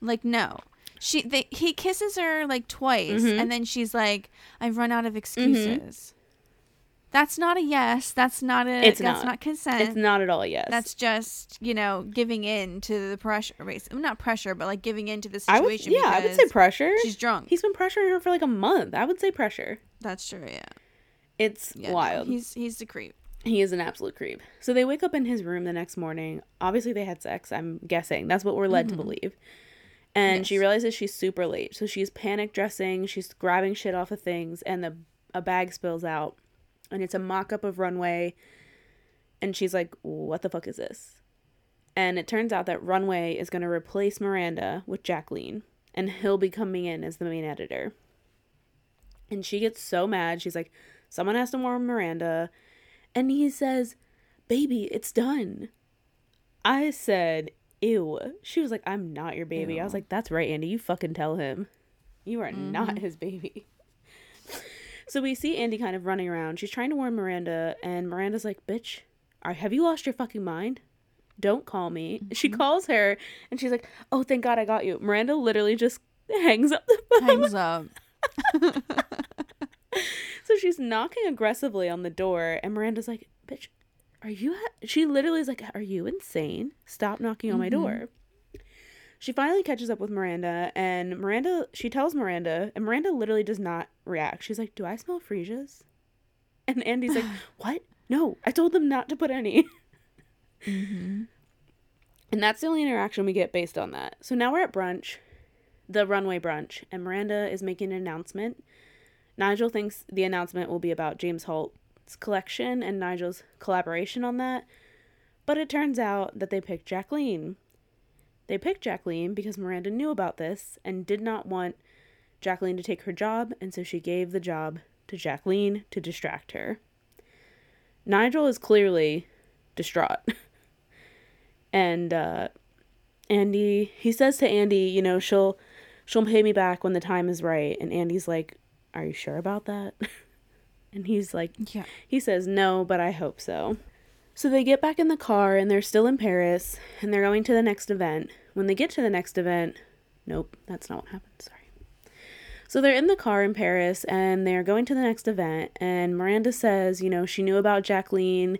Like no, she they, he kisses her like twice, Mhm. and then she's like, "I've run out of excuses." That's not a yes. That's not a. Mm-hmm. It's that's not. not, consent. It's not at all yes. That's just you know giving in to the pressure. Not pressure, but like giving in to the I would, situation. yeah, I would say pressure. She's drunk. He's been pressuring her for like a month. I would say pressure. That's true. Yeah. It's yeah no, wild. he's he's the creep. he is an absolute creep. So they wake up in his room the next morning. Obviously, they had sex. I'm guessing that's what we're led to believe. And she realizes she's super late. So she's panic dressing. She's grabbing shit off of things, and the a bag spills out, and it's a mock up of runway. And she's like, "What the fuck is this?" And it turns out that Runway is going to replace Miranda with Jacqueline, and he'll be coming in as the main editor. And she gets so mad. She's like, "Someone has to warn Miranda." And he says, Baby, it's done. I said, Ew. She was like, I'm not your baby. I was like, That's right, Andy. You fucking tell him. You are mm-hmm. not his baby. So we see Andy kind of running around. She's trying to warn Miranda, and Miranda's like, Bitch, are, have you lost your fucking mind? Don't call me. She mm-hmm. calls her, and she's like, Oh, thank God I got you. Miranda literally just hangs up the phone. Hangs up. So she's knocking aggressively on the door, and Miranda's like, "Bitch, are you?" Ha-? She literally is like, "Are you insane? Stop knocking on my mm-hmm. door." She finally catches up with Miranda, and Miranda she tells Miranda, and Miranda literally does not react. She's like, "Do I smell freesias?" And Andy's like, "What? No, I told them not to put any." Mm-hmm. And that's the only interaction we get based on that. So now we're at brunch, the runway brunch, and Miranda is making an announcement. Nigel thinks the announcement will be about James Holt's collection and Nigel's collaboration on that. But it turns out that they picked Jacqueline. They picked Jacqueline because Miranda knew about this and did not want Jacqueline to take her job, and so she gave the job to Jacqueline to distract her. Nigel is clearly distraught. and uh Andy he says to Andy, you know, she'll she'll pay me back when the time is right. And Andy's like, Are you sure about that? and he's like Yeah. he says no, but I hope so. So they get back in the car and they're still in Paris and they're going to the next event. When they get to the next event, nope, that's not what happened. Sorry. So they're in the car in Paris and they're going to the next event and Miranda says, you know, she knew about Jacqueline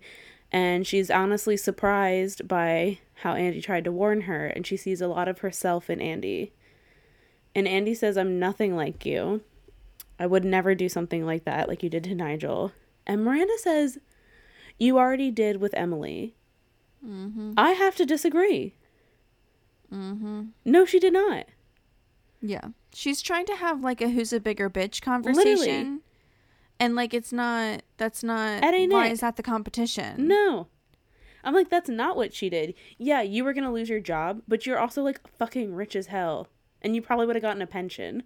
and she's honestly surprised by how Andy tried to warn her and she sees a lot of herself in Andy. And Andy says, I'm nothing like you. I would never do something like that, like you did to Nigel. And Miranda says, You already did with Emily. Mm-hmm. I have to disagree. Mm-hmm. No, she did not. Yeah. She's trying to have like a who's a bigger bitch conversation. Literally. And like it's not that's not That ain't why it. is that the competition? No. I'm like, that's not what she did. Yeah, you were going to lose your job, but you're also like fucking rich as hell. And you probably would have gotten a pension.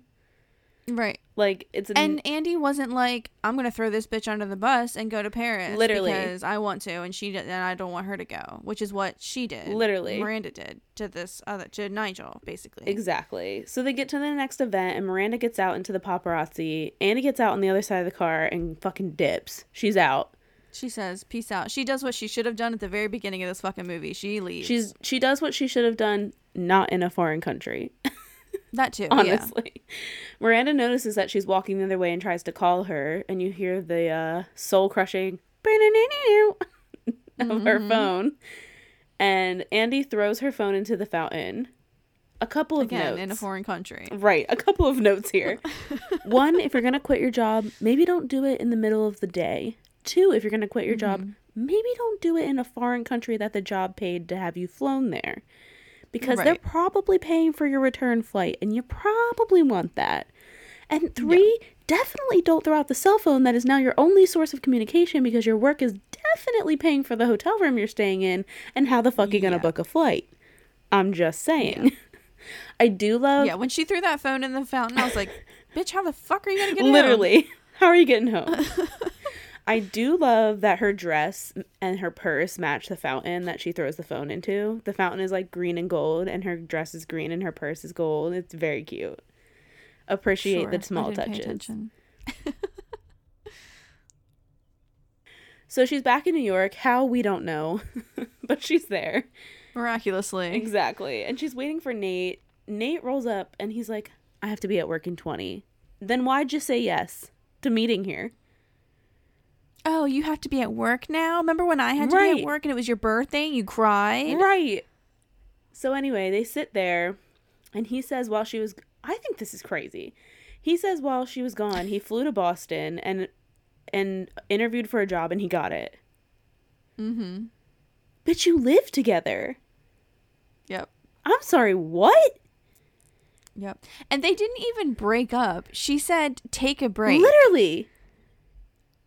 Right. Like, it's an. And Andy wasn't like, I'm gonna throw this bitch under the bus and go to Paris, Literally. because I want to, and she did, and I don't want her to go, which is what she did, Literally. Miranda did to this other to Nigel, basically. Exactly. So they get to the next event, and Miranda gets out into the paparazzi. Andy gets out on the other side of the car and fucking dips. She's out. She says, "Peace out." She does what she should have done at the very beginning of this fucking movie. She leaves. She's she does what she should have done, not in a foreign country. That too. yeah. honestly. Miranda notices that she's walking the other way and tries to call her, and you hear the uh, soul crushing of her Mm-hmm. phone. And Andy throws her phone into the fountain. A couple of Again, notes. in a foreign country. Right, a couple of notes here. One, if you're going to quit your job, maybe don't do it in the middle of the day. Two, if you're going to quit your job, Mm-hmm. maybe don't do it in a foreign country that the job paid to have you flown there. Because they're probably paying for your return flight and you probably want that. And three, definitely don't throw out the cell phone that is now your only source of communication because your work is definitely paying for the hotel room you're staying in and how the fuck are you going to book a flight? I'm just saying. I do love Yeah, when she threw that phone in the fountain, I was like, "Bitch, how the fuck are you gonna get home?" Literally. How are you getting home? I do love that her dress and her purse match the fountain that she throws the phone into. The fountain is like green and gold, and her dress is green and her purse is gold. It's very cute. Appreciate Sure, the small touches. So she's back in New York. How we don't know, but she's there. Miraculously. Exactly. And she's waiting for Nate. Nate rolls up and he's like, I have to be at work in 20. Then why'd you say yes to meeting here? Oh, you have to be at work now? Remember when I had to be at work and it was your birthday? You cried? Right. So anyway, they sit there and he says while she was I think this is crazy. He says while she was gone, he flew to Boston and and interviewed for a job and he got it. Mm-hmm. But you live together. Yep. I'm sorry, what? Yep. And they didn't even break up. She said, take a break. Literally.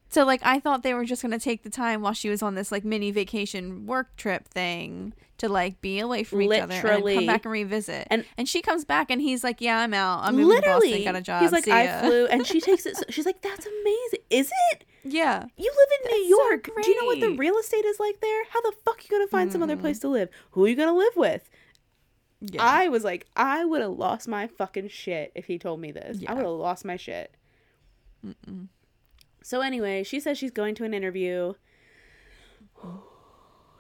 So, like, I thought they were just going to take the time while she was on this, like, mini vacation work trip thing to, like, be away from each other and come back and revisit. And- And, she comes back and he's like, yeah, I'm out. I'm moving to Literally. Boston. Got a job. He's like, I ya." flew and she takes it so, she's like, That's amazing. Is it? Yeah. You live in New That's so York. Do you know what the real estate is like there? How the fuck you gonna find some other mm-hmm. place to live? Who are you gonna live with? Yeah. I was like, I would have lost my fucking shit if he told me this. I would have lost my shit. So anyway, she says she's going to an interview.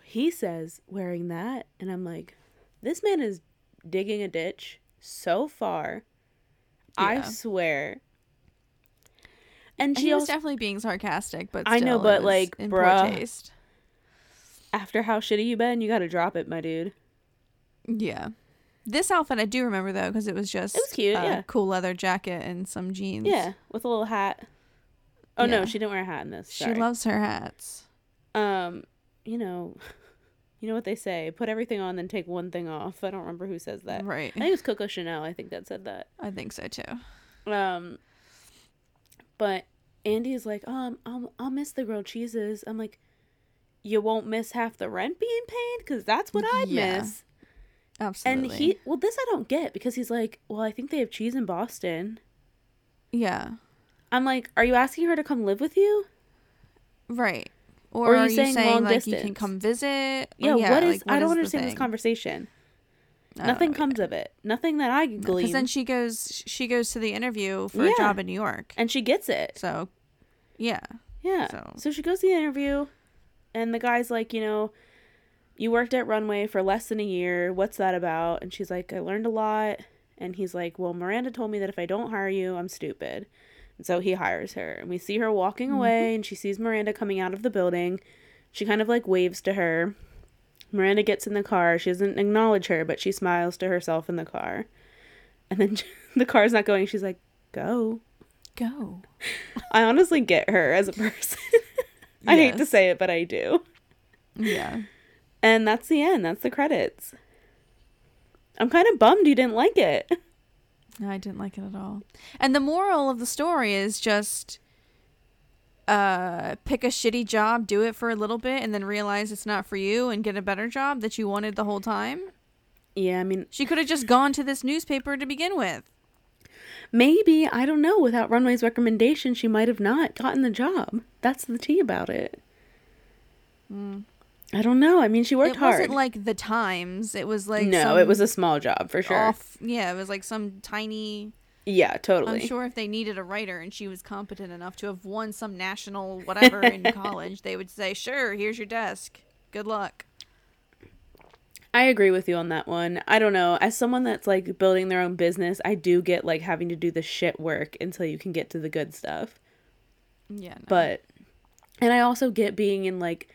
He says wearing that, and I'm like, this man is digging a ditch so far. I swear. And she was also, definitely being sarcastic, but I know, but, like, bruh. after how shitty you been, you got to drop it, my dude. Yeah. This outfit I do remember though because it was just It was cute, a yeah. cool leather jacket and some jeans. Yeah, with a little hat. Oh no, she didn't wear a hat in this. she loves her hats. um, you know, you know what they say: put everything on, then take one thing off. I don't remember who says that. Right. I think it was Coco Chanel. I think that said that. I think so too. Um, but Andy is like, um, I'll I'll miss the grilled cheeses. I'm like, you won't miss half the rent being paid because that's what I'd Yeah. miss. Absolutely. And he, well, this I don't get because he's like, well, I think they have cheese in Boston. yeah. I'm like, are you asking her to come live with you? Right. Or, Or are you saying saying, long like you can come visit? Yeah, Or, what is? like, I don't the understand this conversation. Nothing comes of it. Nothing that I glean. Because then she goes, she goes to the interview for Yeah. a job in New York. and she gets it. So, yeah. Yeah. So. So- she goes to the interview, and the guy's like, you know, you worked at Runway for less than a year. What's that about? And she's like, I learned a lot. And he's like, well, Miranda told me that if I don't hire you, I'm stupid. And so he hires her. And we see her walking mm-hmm. away, and she sees Miranda coming out of the building. She kind of like waves to her. Miranda gets in the car. She doesn't acknowledge her, but she smiles to herself in the car. And then the car's not going. She's like, go. Go. I honestly get her as a person. I hate to say it, but I do. Yeah. And that's the end. That's the credits. I'm kind of bummed you didn't like it. No, I didn't like it at all. And the moral of the story is just uh pick a shitty job, do it for a little bit and then realize it's not for you and get a better job that you wanted the whole time. Yeah, I mean, She could have just gone to this newspaper to begin with. maybe, I don't know, without Runway's recommendation, she might have not gotten the job. That's the tea about it. I don't know. I mean, she worked it hard. It wasn't like the Times. It was like no, it was a small job for sure. off. Yeah, it was like some tiny. Yeah, totally. I'm sure if they needed a writer and she was competent enough to have won some national whatever in college, they would say, "Sure, here's your desk. Good luck." I I agree with you on that one. I don't know. As someone that's like building their own business, I do get like having to do the shit work until you can get to the good stuff. Yeah. no. But and I also get being in like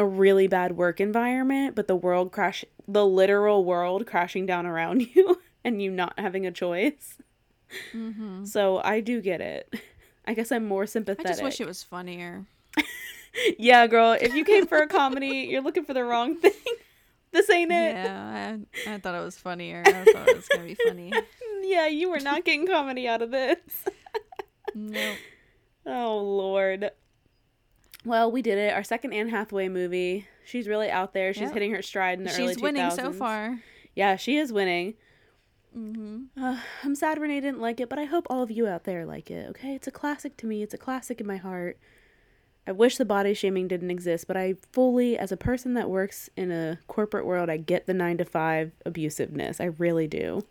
a really bad work environment, but the world crash the literal world crashing down around you and you not having a choice. Mhm. So I do get it. I guess I'm more sympathetic. I just wish it was funnier. yeah, girl, if you came for a comedy, you're looking for the wrong thing. this ain't it. Yeah, I, I thought it was funnier. I thought it was gonna be funny. yeah, you were not getting comedy out of this. Nope. Oh lord. Well, we did it. Our second Anne Hathaway movie. She's really out there. She's Yep. hitting her stride in the early 2000s. She's winning so far. Yeah, she is winning. Mm-hmm. Uh, I'm sad Renee didn't like it, but I hope all of you out there like it. Okay, it's a classic to me. It's a classic in my heart. I wish the body shaming didn't exist, but I fully, as a person that works in a corporate world, I get the nine to five abusiveness. I really do.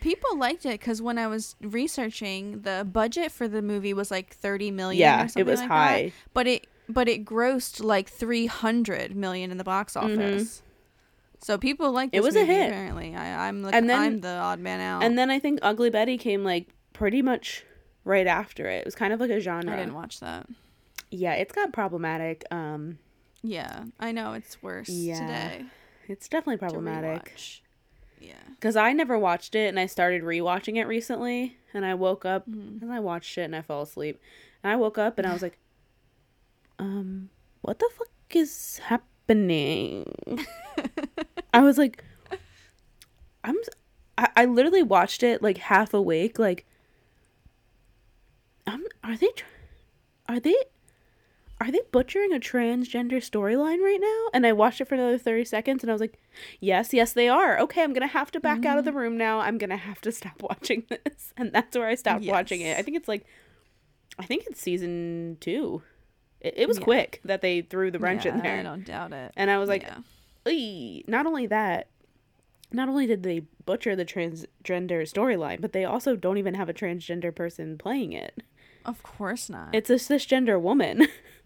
People liked it because when I was researching, the budget for the movie was like thirty million. Yeah, it was like high. that. but it but it grossed like three hundred million in the box office. So people liked Mm-hmm. It this was a hit. Apparently, I, I'm the And then- I'm the odd man out. And then I think Ugly Betty came like pretty much right after it. It was kind of like a genre. I didn't watch that. Yeah, it's got problematic. Um, Yeah, I know it's worse Yeah. today. it's definitely problematic. Yeah. Because I never watched it and I started rewatching it recently. And I woke up Mm-hmm. and I watched it and I fell asleep. And I woke up and I was like, um, what the fuck is happening? I was like, I'm, I, I literally watched it like half awake. Like, I'm, are they, are they, are they butchering a transgender storyline right now? And I watched it for another 30 seconds and I was like, yes, yes, they are. Okay, I'm going to have to back out of the mm. room now. I'm going to have to stop watching this. And that's where I stopped watching it. I think it's like, I think it's season two. It, it was Yeah. quick that they threw the wrench in there. I don't doubt it. And I was like, Yeah. Not only that, not only did they butcher the transgender storyline, but they also don't even have a transgender person playing it. Of course not. It's a cisgender woman.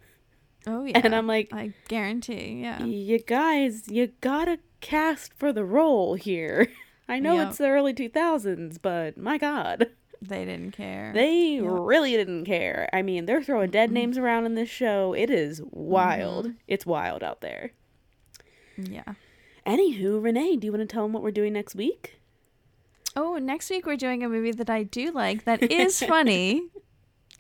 oh yeah. and I'm like, I guarantee. Yeah. you guys, you gotta cast for the role here. I know Yep. it's the early 2000s, but my God. They didn't care. They Yep. really didn't care. I mean, they're throwing dead names around in this show. It is wild. Mm-hmm. It's wild out there. Yeah. Anywho, Renee, do you want to tell them what we're doing next week? Oh, next week we're doing a movie that I do like that is funny.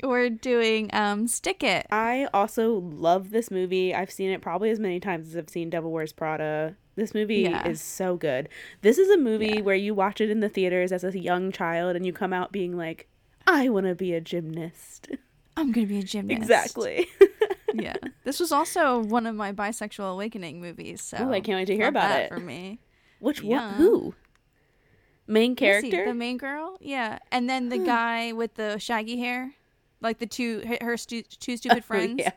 We're doing um Stick It. I also love this movie. I've seen it probably as many times as I've seen Devil Wears Prada. This movie Yeah. is so good. This is a movie where you watch it in the theaters as a young child and you come out being like, I want to be a gymnast. I'm gonna be a gymnast. Exactly. yeah. This was also one of my bisexual awakening movies. So Ooh, I can't wait to hear about that it. for me. Which Yeah. one? Who? Main Missy, character? the main girl, yeah, and then the guy with the shaggy hair, like the two her, stu- two stupid Oh, friends. yeah.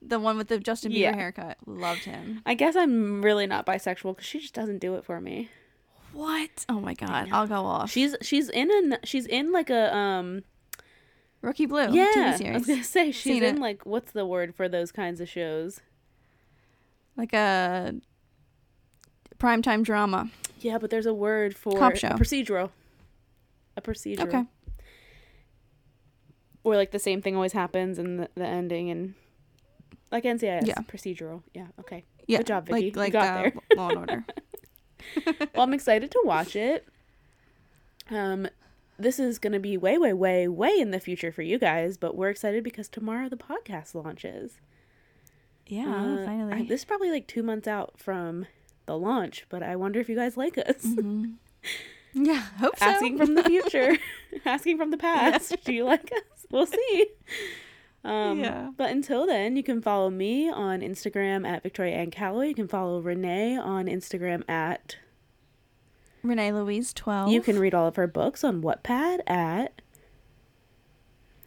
The one with the Justin Bieber Yeah. haircut. Loved him. I guess I'm really not bisexual because she just doesn't do it for me. What? Oh my god! I'll go off. She's she's in an she's in like a um Rookie Blue. yeah I was gonna say she's Seen in it. like what's the word for those kinds of shows? like a primetime drama. Yeah, but there's a word for Cop a show. procedural. A procedural. Okay. Or like the same thing always happens in the, the ending and like NCIS Yeah. procedural. Yeah. Okay. Yeah, Good job, Vicky. like like you got uh, there. Law and Order. well, I'm excited to watch it. Um, this is going to be way, way, way, way in the future for you guys, but we're excited because tomorrow the podcast launches. Yeah, Uh, finally. I- this is probably like two months out from the launch, but I wonder if you guys like us. yeah, hope so. Asking from the future, asking from the past. Do you like us? We'll see. Um, Yeah. But until then, you can follow me on Instagram at Victoria Ann Calloway. You can follow Renee on Instagram at Renee Louise twelve. You can read all of her books on Wattpad at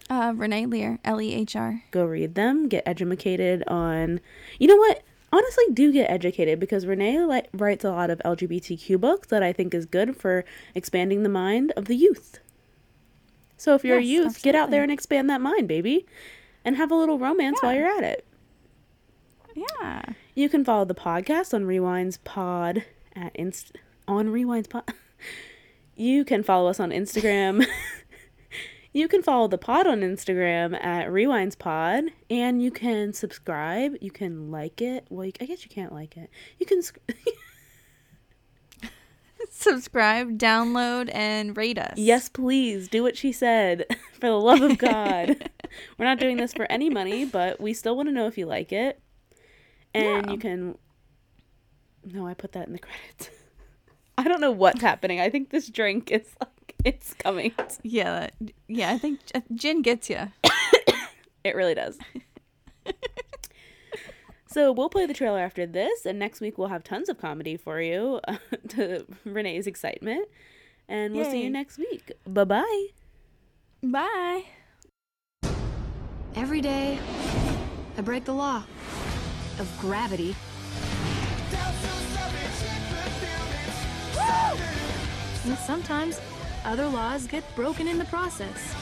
uh, Renee Lehr L E H R. go read them, get educated on. You know what? Honestly, do get educated because Renee li- writes a lot of LGBTQ books that I think is good for expanding the mind of the youth. So if you're a Yes, youth, get out there and expand that mind, baby, and have a little romance while you're at it. Yeah. You can follow the podcast on Rewinds Pod at inst on Rewinds Pod. You can follow us on Instagram. you can follow the pod on Instagram at Rewinds Pod, and you can subscribe. You can like it. Well, you, I guess you can't like it. You can. sc- Subscribe, download, and rate us. Yes, please do what she said. For the love of God. We're not doing this for any money, but we still want to know if you like it. And Yeah. you can. No, I put that in the credits. I don't know what's happening. I think this drink is like it's coming. Yeah, that, yeah. I think uh, gin gets you. It really does. so we'll play the trailer after this, and next week we'll have tons of comedy for you to Renee's excitement. And we'll see you next week. Bye bye. Bye. Every day, I break the law of gravity. And sometimes other laws get broken in the process.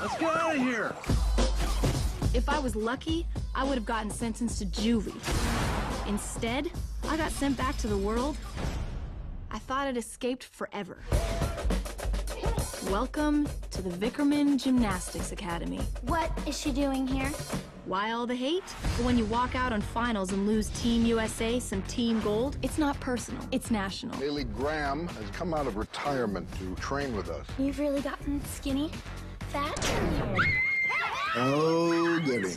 Let's get out of here. If I was lucky, I would have gotten sentenced to juvie. Instead, I got sent back to the world I thought I'd escaped forever. Welcome to the Vickerman Gymnastics Academy. What is she doing here? Why all the hate? But when you walk out on finals and lose Team USA some team gold, it's not personal, it's national. Haley Graham has come out of retirement to train with us. You've really gotten skinny, fat. Oh, goody.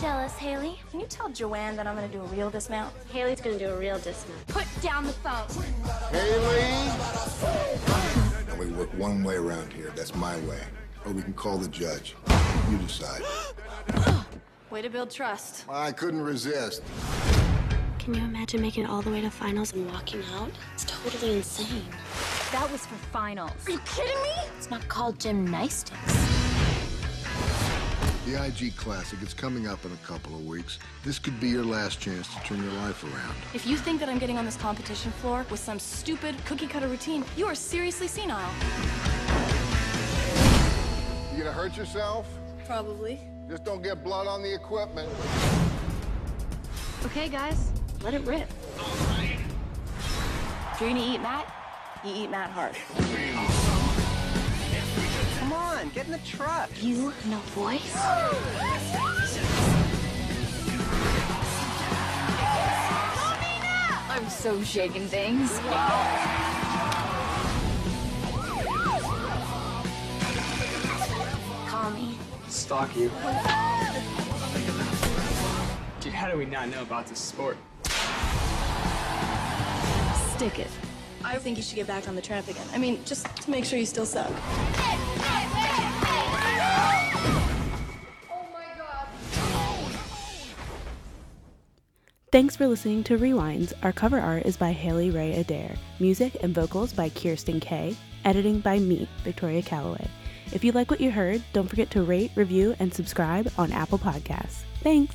Jealous, Haley? Can you tell Joanne that I'm gonna do a real dismount? Haley's gonna do a real dismount. Put down the phone. Haley! Now we work one way around here. That's my way. Or we can call the judge. You decide. Way to build trust. I couldn't resist. Can you imagine making it all the way to finals and walking out? It's totally insane. That was for finals. Are you kidding me? It's not called gymnastics. The IG Classic, it's coming up in a couple of weeks. This could be your last chance to turn your life around. If you think that I'm getting on this competition floor with some stupid cookie cutter routine, you are seriously senile. You gonna hurt yourself? Probably. Just don't get blood on the equipment. Okay, guys, let it rip. If you're gonna eat mat, you eat mat hard. Come on, get in the truck. You no voice? I'm so shaking things. Call me. Stalk you. Dude, how do we not know about this sport? Stick it. I think you should get back on the trap again. I mean, just to make sure you still suck. Thanks for listening to Rewinds. Our cover art is by Haley Ray Adair. Music and vocals by Kirsten Kay. Editing by me, Victoria Calloway. If you like what you heard, don't forget to rate, review, and subscribe on Apple Podcasts. Thanks!